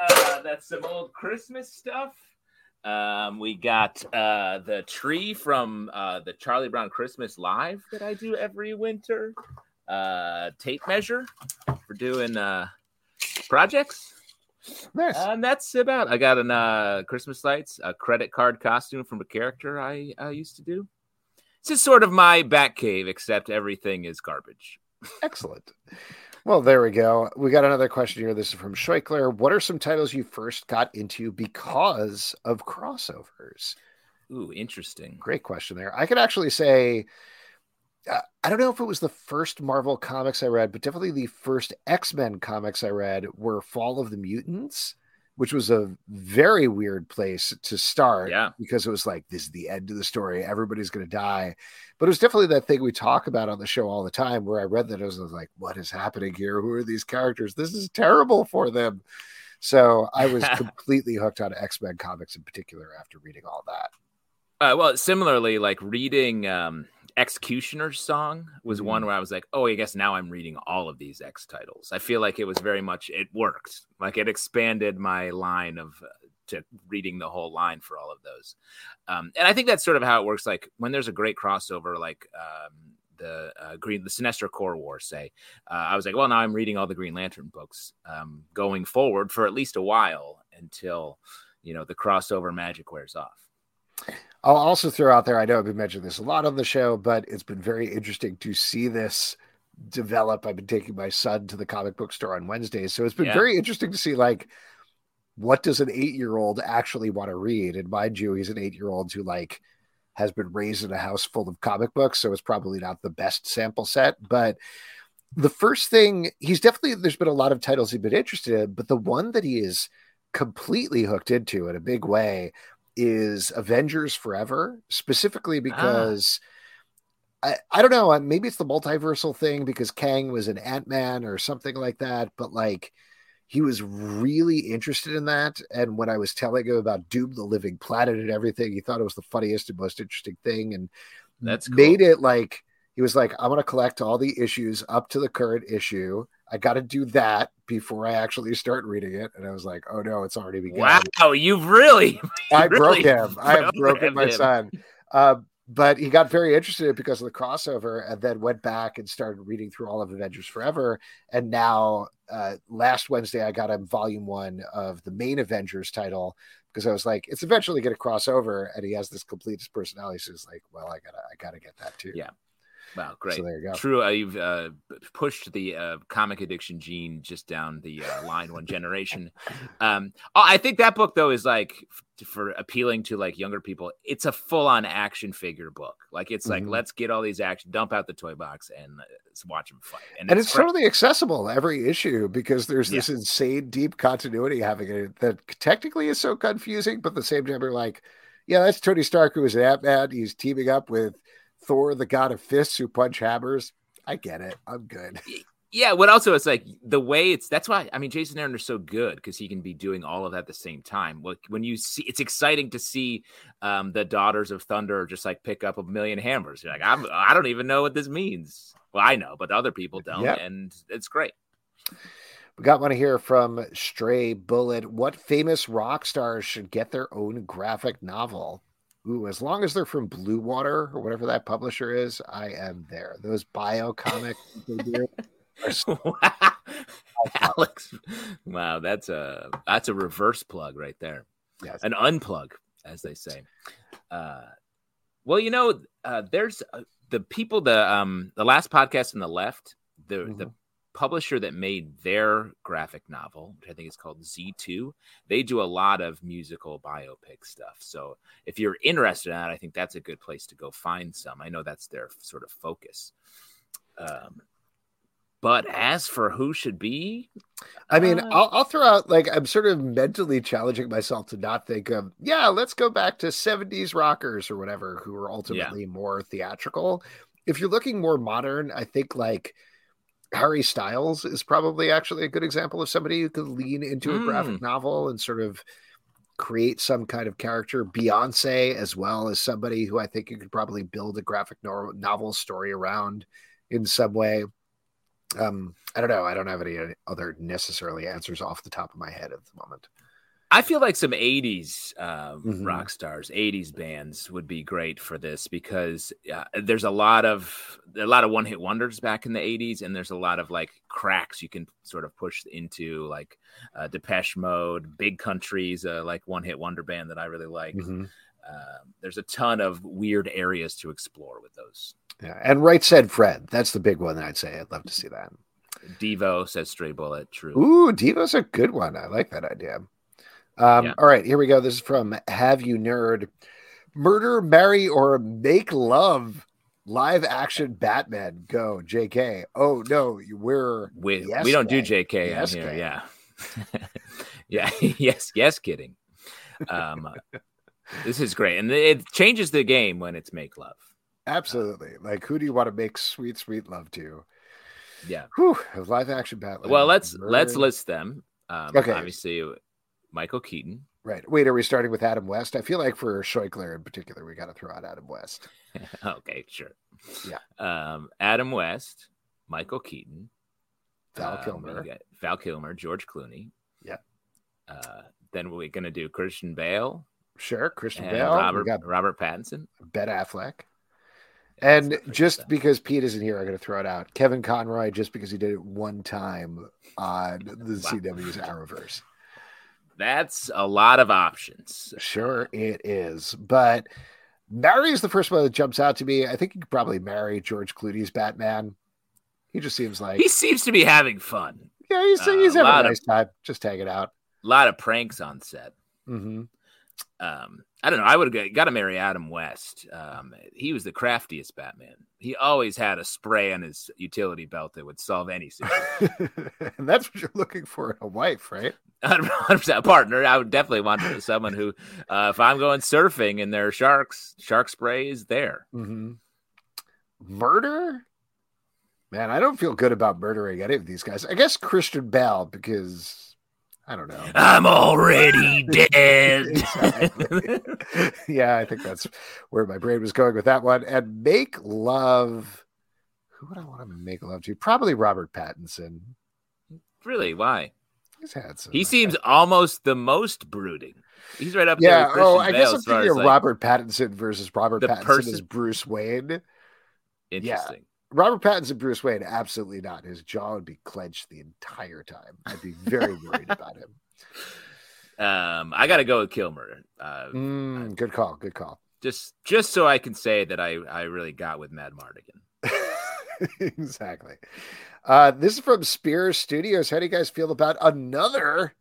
Uh, that's some old Christmas stuff. Um, we got uh, the tree from uh, the Charlie Brown Christmas Live that I do every winter. Uh, tape measure for doing uh, projects. Nice. and that's about. I got an uh, Christmas lights, a credit card costume from a character I, I used to do. This is sort of my back cave, except everything is garbage. Excellent. Well, there we go. We got another question here. This is from Schweikler. What are some titles you first got into because of crossovers? Ooh, interesting. Great question there. I could actually say, uh, I don't know if it was the first Marvel comics I read, but definitely the first X Men comics I read were Fall of the Mutants which was a very weird place to start. Yeah. Because it was like, this is the end of the story. Everybody's going to die. But it was definitely that thing we talk about on the show all the time where I read that. I was like, what is happening here? Who are these characters? This is terrible for them. So I was completely hooked on X Men comics in particular after reading all that. Uh, well, similarly, like reading um, X-Cutioner's song was mm-hmm. one where I was like, oh, I guess now I'm reading all of these X titles. I feel like it was very much it worked. Like it expanded my line of uh, to reading the whole line for all of those. Um, and I think that's sort of how it works. Like when there's a great crossover, like um, the uh, Green, the Sinestro Corps War, say, uh, I was like, well, now I'm reading all the Green Lantern books um, going forward for at least a while until you know the crossover magic wears off. I'll also throw out there, I know I've been mentioning this a lot on the show, but it's been very interesting to see this develop. I've been taking my son to the comic book store on Wednesdays. So it's been yeah. very interesting to see like what does an eight year old actually want to read? And mind you, he's an eight year old who like has been raised in a house full of comic books, so it's probably not the best sample set. But the first thing he's definitely there's been a lot of titles he's been interested in, but the one that he is completely hooked into in a big way is Avengers Forever, specifically ah. because ah. I, I don't know, maybe it's the multiversal thing because Kang was an Ant Man or something like that, but like he was really interested in that. And when I was telling him about Doom the Living Planet and everything, he thought it was the funniest and most interesting thing. And that's cool. made it like he was like, I'm gonna collect all the issues up to the current issue I got to do that before I actually start reading it. And I was like, oh no, it's already begun. Wow, you've really, I really broke him. I have broken my him. son. Uh, but he got very interested because of the crossover and then went back and started reading through all of Avengers Forever. And now, uh, last Wednesday, I got him volume one of the main Avengers title because I was like, it's eventually going to cross over. And he has this completest personality. So it's like, well, I gotta, I gotta get that too. Yeah. Wow, great. So there you go. True. You've uh, pushed the uh, comic addiction gene just down the uh, line one generation. Um, oh, I think that book though is like f- for appealing to like younger people. It's a full on action figure book. Like it's like Mhm. let's get all these action, dump out the toy box, and uh, let's watch them fight. and it's great. totally accessible every issue because there's this insane deep continuity having it that technically is so confusing, but at the same time you're like, yeah, that's Tony Stark who is an Ant Man. He's teaming up with Thor, the god of fists who punch hammers. I get it. I'm good. Yeah, what also it's like the way it's that's why I mean Jason Aaron is so good because he can be doing all of that at the same time. Like when you see it's exciting to see um the daughters of thunder just like pick up a million hammers. You're like, I'm I don't even know what this means. Well, I know, but other people don't, Yep. and it's great. We got one here from Stray Bullet. What famous rock stars should get their own graphic novel? Ooh, as long as they're from Bluewater or whatever that publisher is, I am there. Those bio comics they do are so. Alex. Wow, that's a that's a reverse plug right there. yes. an unplug, as they say. Uh, well, you know, uh, there's uh, the people, the um, the last podcast on the left, the the Mhm. Publisher that made their graphic novel, which I think is called Z2. They do a lot of musical biopic stuff. So if you're interested in that, I think that's a good place to go find some. I know that's their sort of focus. Um, but as for who should be, I mean, uh, I'll, I'll throw out like I'm sort of mentally challenging myself to not think of, yeah, let's go back to 70s rockers or whatever who are ultimately more theatrical. If you're looking more modern, I think like Harry Styles is probably actually a good example of somebody who could lean into a graphic novel and sort of create some kind of character. Beyonce, as well as somebody who I think you could probably build a graphic no- novel story around in some way. Um, I don't know. I don't have any other necessarily answers off the top of my head at the moment. I feel like some 80s uh, Mhm. rock stars, 80s bands would be great for this because uh, there's a lot of a lot of one hit wonders back in the 80s, and there's a lot of like cracks you can sort of push into, like uh, Depeche Mode, Big Countries, uh, like one hit wonder band that I really like. Mhm. Uh, there's a ton of weird areas to explore with those. Yeah, and right said Fred. That's the big one that I'd say. I'd love to see that. Devo says Stray Bullet. True. Ooh, Devo's a good one. I like that idea. Um, Yeah. All right, here we go. This is from Have You Nerd. Murder, marry, or make love. Live action Batman. Go, JK. Oh no, we're We, Yes, we don't do. JK Yes, on here. Yeah. yeah. yes. Yes. Kidding. Um, this is great. And it changes the game when it's make love. absolutely like who do you want to make sweet, sweet love to? Yeah. Whew, live action Batman. Well, let's let's list them. Um, Okay. Obviously, Michael Keaton. Right. Wait, are we starting with Adam West? I feel like for Scheuchler in particular, we got to throw out Adam West. okay. Sure. Yeah. Um, Adam West, Michael Keaton, Val um, Kilmer. Val Kilmer, George Clooney. Yeah. Uh, then we're gonna do Christian Bale Sure, Christian Bale. Robert we got Robert Pattinson. Ben Affleck. And just because Pete isn't here, I'm going to throw it out. Kevin Conroy, just because he did it one time on the Wow. CW's Arrowverse. That's a lot of options. Sure, it is. But Mary is the first one that jumps out to me. I think you could probably marry George Clooney's Batman. He just seems like, He seems to be having fun. yeah, he's, uh, he's a having lot a of- nice time, just hanging out. A lot of pranks on set. hmm Um, I don't know. I would have got to marry Adam West. Um, he was the craftiest Batman. He always had a spray on his utility belt that would solve any situation. and that's what you're looking for in a wife, right? 100% a partner. I would definitely want someone who, uh, if I'm going surfing and there are sharks, shark spray is there. Mm-hmm. Murder? Man, I don't feel good about murdering any of these guys. I guess Christian Bale because I don't know. I'm already dead. Yeah, I think that's where my brain was going with that one. And make love. Who would I want to make love to? Probably Robert Pattinson. really? Why? He's had some. He seems almost the most brooding. He's right up yeah, there. oh, I guess I'm thinking of like, Robert Pattinson versus Robert Pattinson person... as Bruce Wayne. Interesting. Yeah. Robert Pattinson, Bruce Wayne, absolutely not. His jaw would be clenched the entire time. I'd be very worried about him. Um, I got to go with Kilmer. Uh, mm, good call. Good call. Just, just so I can say that I, I really got with Madmartigan. exactly. Uh, this is from Spear Studios. How do you guys feel about another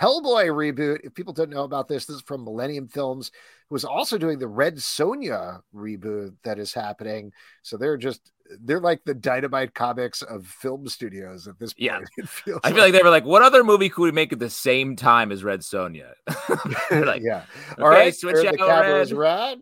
Hellboy reboot? If people don't know about this, this is from Millennium Films, who is also doing the Red Sonja reboot that is happening. So they're just they're like the dynamite comics of film studios at this point. Yeah. I feel like they were like, what other movie could we make at the same time as Red Sonja? like, yeah. Okay, All right, switch out the camera's red.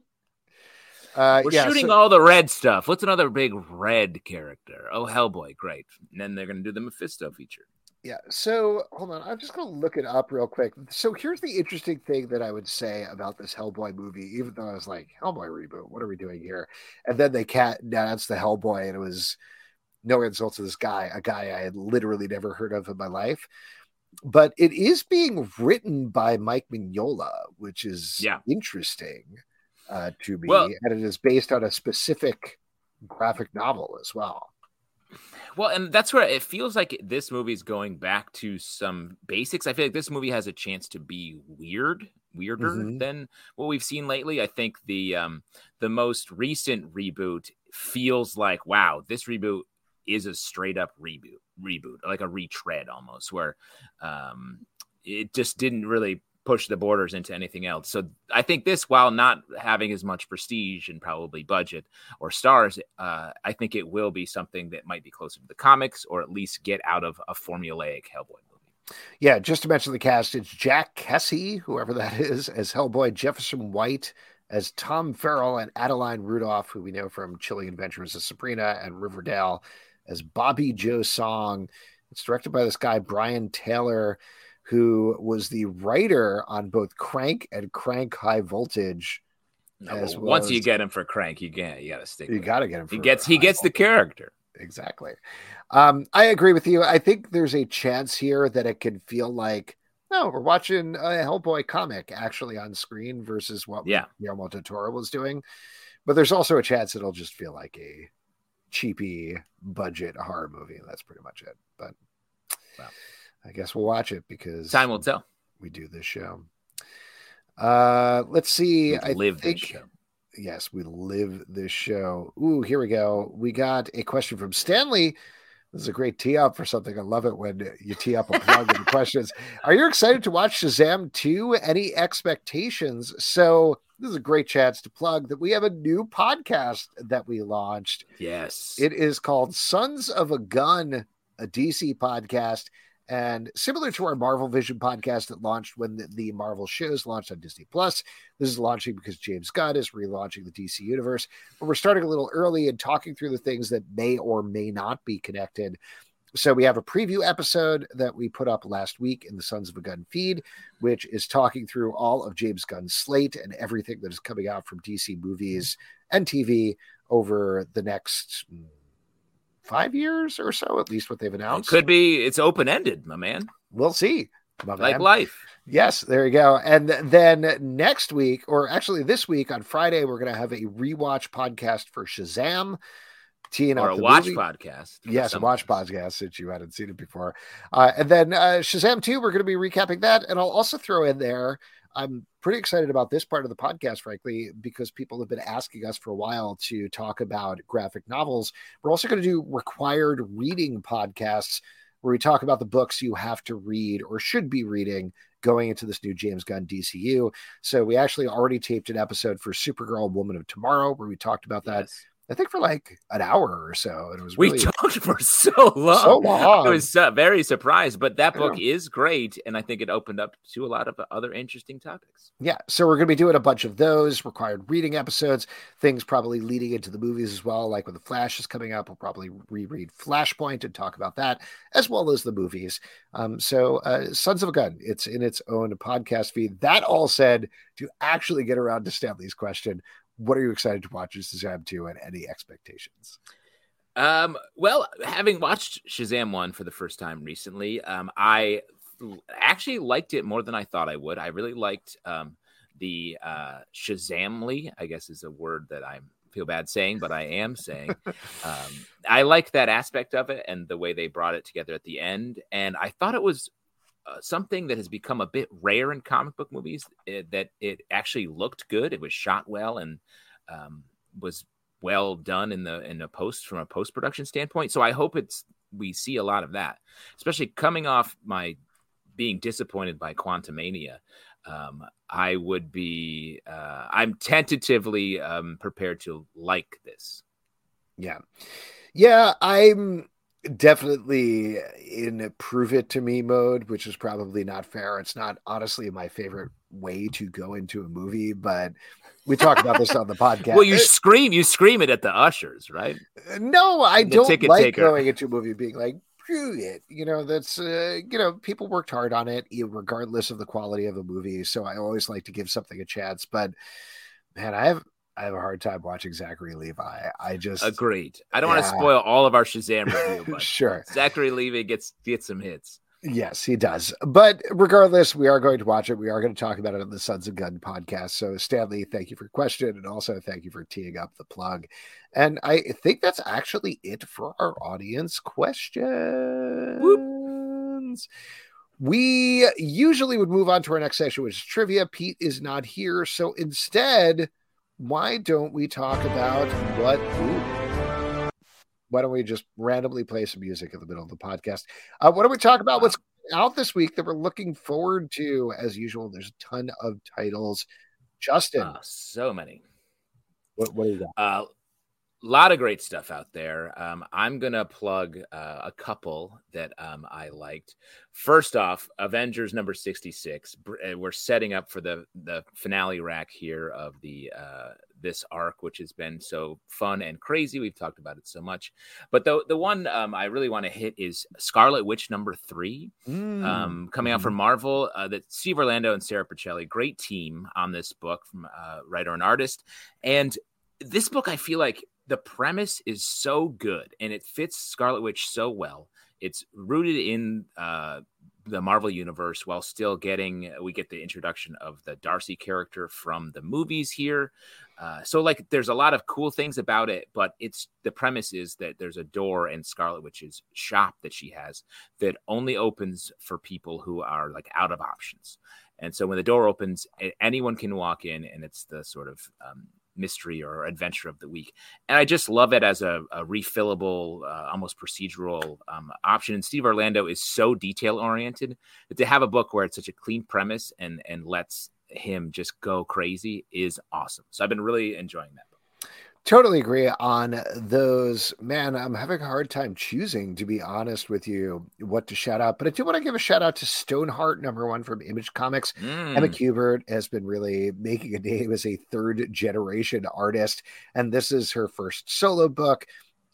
Uh, We're yeah, shooting so, all the red stuff. What's another big red character? Oh, Hellboy, great. And then they're going to do the Mephisto feature. Yeah. So hold on. I'm just going to look it up real quick. So here's the interesting thing that I would say about this Hellboy movie, even though I was like, Hellboy reboot, what are we doing here? And then they cat announced the Hellboy, and it was no insult to this guy, a guy I had literally never heard of in my life. But it is being written by Mike Mignola, which is yeah. interesting uh, to me, well, and it is based on a specific graphic novel as well. Well, and that's where it feels like this movie is going back to some basics. I feel like this movie has a chance to be weird, weirder mm-hmm. than what we've seen lately. I think the um the most recent reboot feels like wow, this reboot is a straight up reboot, reboot, like a retread almost, where um it just didn't really push the borders into anything else. So I think this, while not having as much prestige and probably budget or stars, uh, I think it will be something that might be closer to the comics or at least get out of a formulaic Hellboy movie. Yeah, just to mention the cast, it's Jack Kesy, whoever that is, as Hellboy, Jefferson White as Tom Ferrell, and Adeline Rudolph, who we know from Chilling Adventures of Sabrina and Riverdale, as Bobbie Jo Song. It's directed by this guy, Brian Taylor who was the writer on both Crank and Crank High Voltage. No, well once as, you get him for Crank, you get you got to stick. You got to get him. he gets he gets voltage. the character exactly. Um, I agree with you. I think there's a chance here that it could feel like no, we're watching a Hellboy comic actually on screen versus what yeah. Guillermo del Toro was doing. But there's also a chance it'll just feel like a cheapy budget horror movie. That's pretty much it. But wow. I guess we'll watch it because time will tell. We do this show. Uh, let's see. We I live think, this show. Yes, we live this show. Ooh, here we go. We got a question from Stanley. This is a great tee up for something. I love it when you tee up a plug in questions. Are you excited to watch Shazam 2? Any expectations? So, this is a great chance to plug that we have a new podcast that we launched. Yes. It is called Sons of a Gun, a DC podcast. And similar to our Marvel Vision podcast that launched when the, the, Marvel shows launched on Disney Plus, this is launching because James Gunn is relaunching the DC universe. But we're starting a little early and talking through the things that may or may not be connected. So we have a preview episode that we put up last week in the Sons of a Gun feed, which is talking through all of James Gunn's slate and everything that is coming out from DC movies and TV over the next hmm, five years or so, at least what they've announced. It could be it's open ended, my man. We'll see. like life. Yes, there you go. And then next week, or actually this week on Friday, we're going to have a rewatch podcast for Shazam. Teeing or a watch movie. podcast. Yes, a watch podcast since you hadn't seen it before. Uh, and then uh, Shazam 2, we're going to be recapping that. And I'll also throw in there I'm pretty excited about this part of the podcast, frankly, because people have been asking us for a while to talk about graphic novels. We're also going to do required reading podcasts where we talk about the books you have to read or should be reading going into this new James Gunn DCU. So we actually already taped an episode for Supergirl Woman of Tomorrow where we talked about that. I think for like an hour or so. It was really, we talked for so long. So long. I was uh, very surprised, but that book is great, and I think it opened up to a lot of other interesting topics. Yeah, so we're going to be doing a bunch of those required reading episodes, things probably leading into the movies as well. Like when the Flash is coming up, we'll probably reread Flashpoint and talk about that as well as the movies. Um, so, uh, Sons of a Gun, it's in its own podcast feed. That all said, to actually get around to Stanley's question, what are you excited to watch in Shazam 2 and any expectations? Um, well, having watched Shazam 1 for the first time recently, um, I actually liked it more than I thought I would. I really liked um, the uh, Shazamly, I guess is a word that I feel bad saying, but I am saying. um, I like that aspect of it and the way they brought it together at the end. And I thought it was uh, something that has become a bit rare in comic book movies it, eh, that it actually looked good. It was shot well and um, was well done in the in the post from a post production standpoint. So I hope it's we see a lot of that, especially coming off my being disappointed by Quantumania. Um, I would be uh, I'm tentatively um, prepared to like this. Yeah, yeah, I'm definitely in prove it to me mode, which is probably not fair. It's not honestly my favorite way to go into a movie, but we talked about this on the podcast. Well, you scream, you scream it at the ushers, right? No, I the don't like taker. going into a movie being like, it. You know, that's uh, you know, people worked hard on it, regardless of the quality of the movie. So I always like to give something a chance. But man, I have I have a hard time watching Zachary Levi. I just agreed. I don't yeah. want to spoil all of our Shazam review, but sure, Zachary Levi gets gets some hits. Yes, he does. But regardless, we are going to watch it. We are going to talk about it on the Sons of Gun podcast. So, Stanley, thank you for your question. And also, thank you for teeing up the plug. And I think that's actually it for our audience questions. Whoop. We usually would move on to our next session, which is trivia. Pete is not here. So, instead, why don't we talk about what? Ooh, why don't we just randomly play some music in the middle of the podcast? Uh, what do we talk about? What's out this week that we're looking forward to? As usual, there's a ton of titles. Justin, uh, so many. What, what do you got? Uh, a lot of great stuff out there. Um, I'm gonna plug uh, a couple that um, I liked. First off, Avengers number 66. Uh, we're setting up for the the finale rack here of the uh, this arc, which has been so fun and crazy. We've talked about it so much, but the the one um, I really want to hit is Scarlet Witch number three, mm. um, coming out from mm-hmm. Marvel. Uh, that Steve Orlando and Sara Pichelli, great team on this book from uh, writer and artist, and this book I feel like the premise is so good and it fits Scarlet Witch so well. It's rooted in uh, the Marvel universe while still getting we get the introduction of the Darcy character from the movies here. Uh, so like there's a lot of cool things about it, but it's the premise is that there's a door in Scarlet Witch's shop that she has that only opens for people who are like out of options. And so when the door opens, anyone can walk in, and it's the sort of um, mystery or adventure of the week. And I just love it as a, a refillable, uh, almost procedural um, option. And Steve Orlando is so detail oriented that to have a book where it's such a clean premise and and lets him just go crazy is awesome. So I've been really enjoying that. Totally agree on those. Man, I'm having a hard time choosing, to be honest with you, what to shout out. But I do want to give a shout out to Stoneheart, number one from Image Comics. Mm. Emma Kubert has been really making a name as a third generation artist. And this is her first solo book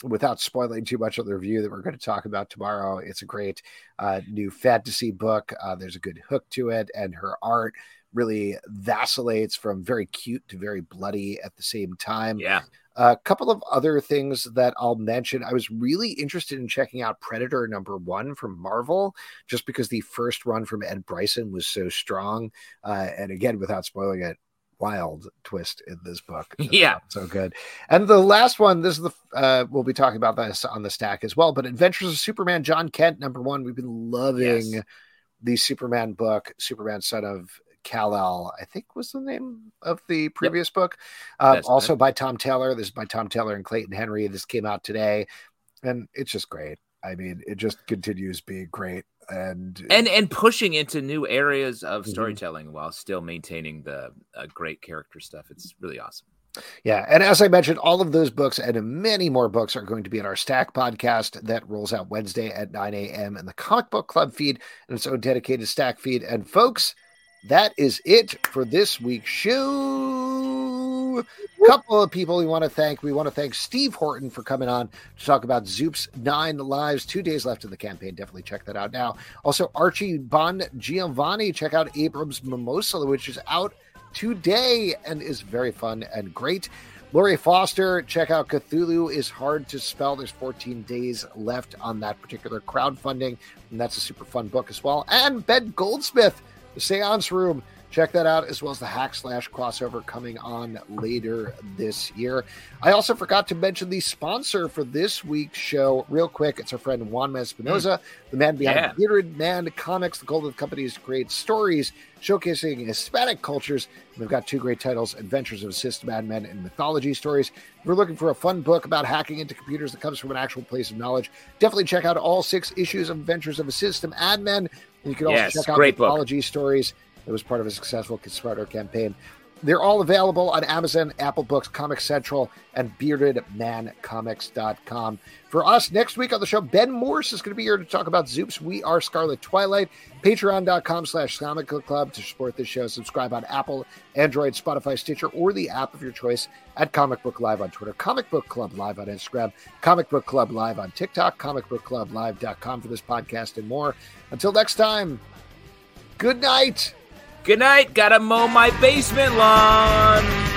without spoiling too much of the review that we're going to talk about tomorrow, it's a great uh, new fantasy book. Uh, there's a good hook to it, and her art really vacillates from very cute to very bloody at the same time. Yeah. A couple of other things that I'll mention. I was really interested in checking out Predator number one from Marvel, just because the first run from Ed Brisson was so strong. Uh, and again, without spoiling it, wild twist in this book. Yeah, so good. And the last one, this is the uh, we'll be talking about this on the stack as well. But Adventures of Superman, Jon Kent, number one. We've been loving yes. the Superman book, Superman, son of Kal-El, I think was the name of the previous yep. book. Uh, also by Tom Taylor. This is by Tom Taylor and Clayton Henry. This came out today, and it's just great. I mean, it just continues being great and and and pushing into new areas of mm-hmm. storytelling mm-hmm. while still maintaining the uh, great character stuff. It's really awesome. Yeah. And as I mentioned, all of those books and many more books are going to be in our Stack podcast that rolls out Wednesday at 9 a.m. in the Comic Book Club feed and its own dedicated Stack feed. And folks, that is it for this week's show. A couple of people we want to thank. We want to thank Steve Horton for coming on to talk about Zoop's Nine Lives. Two days left in the campaign. Definitely check that out now. Also, Archie Bon Giovanni. Check out Abrams Mimosa, which is out today and is very fun and great. Laurie Foster, check out Cthulhu is Hard to Spell. There's 14 days left on that particular crowdfunding, and that's a super fun book as well. And Ben Goldsmith, The Seance Room. Check that out, as well as the Hack Slash crossover coming on later this year. I also forgot to mention the sponsor for this week's show, real quick. It's our friend Juan Espinoza, mm. the man behind yeah. Bearded Man Comics. The goal of the company is to create stories showcasing Hispanic cultures. We've got two great titles Adventures of a System Admin and Mythology Stories. If you're looking for a fun book about hacking into computers that comes from an actual place of knowledge, definitely check out all six issues of Adventures of a System Admin. And you can also yes, check out Mythology book. Stories it was part of a successful Kickstarter campaign. They're all available on Amazon, Apple Books, Comic Central, and beardedmancomics.com. For us, next week on the show, Ben Morse is going to be here to talk about Zoop's We Are Scarlet Twilight. Patreon.com slash Comic Club to support this show. Subscribe on Apple, Android, Spotify, Stitcher, or the app of your choice at Comic Book Live on Twitter, Comic Book Club Live on Instagram, Comic Book Club Live on TikTok, Comic Book Club comicbookclublive.com for this podcast and more. Until next time, good night. Good night. Gotta mow my basement lawn.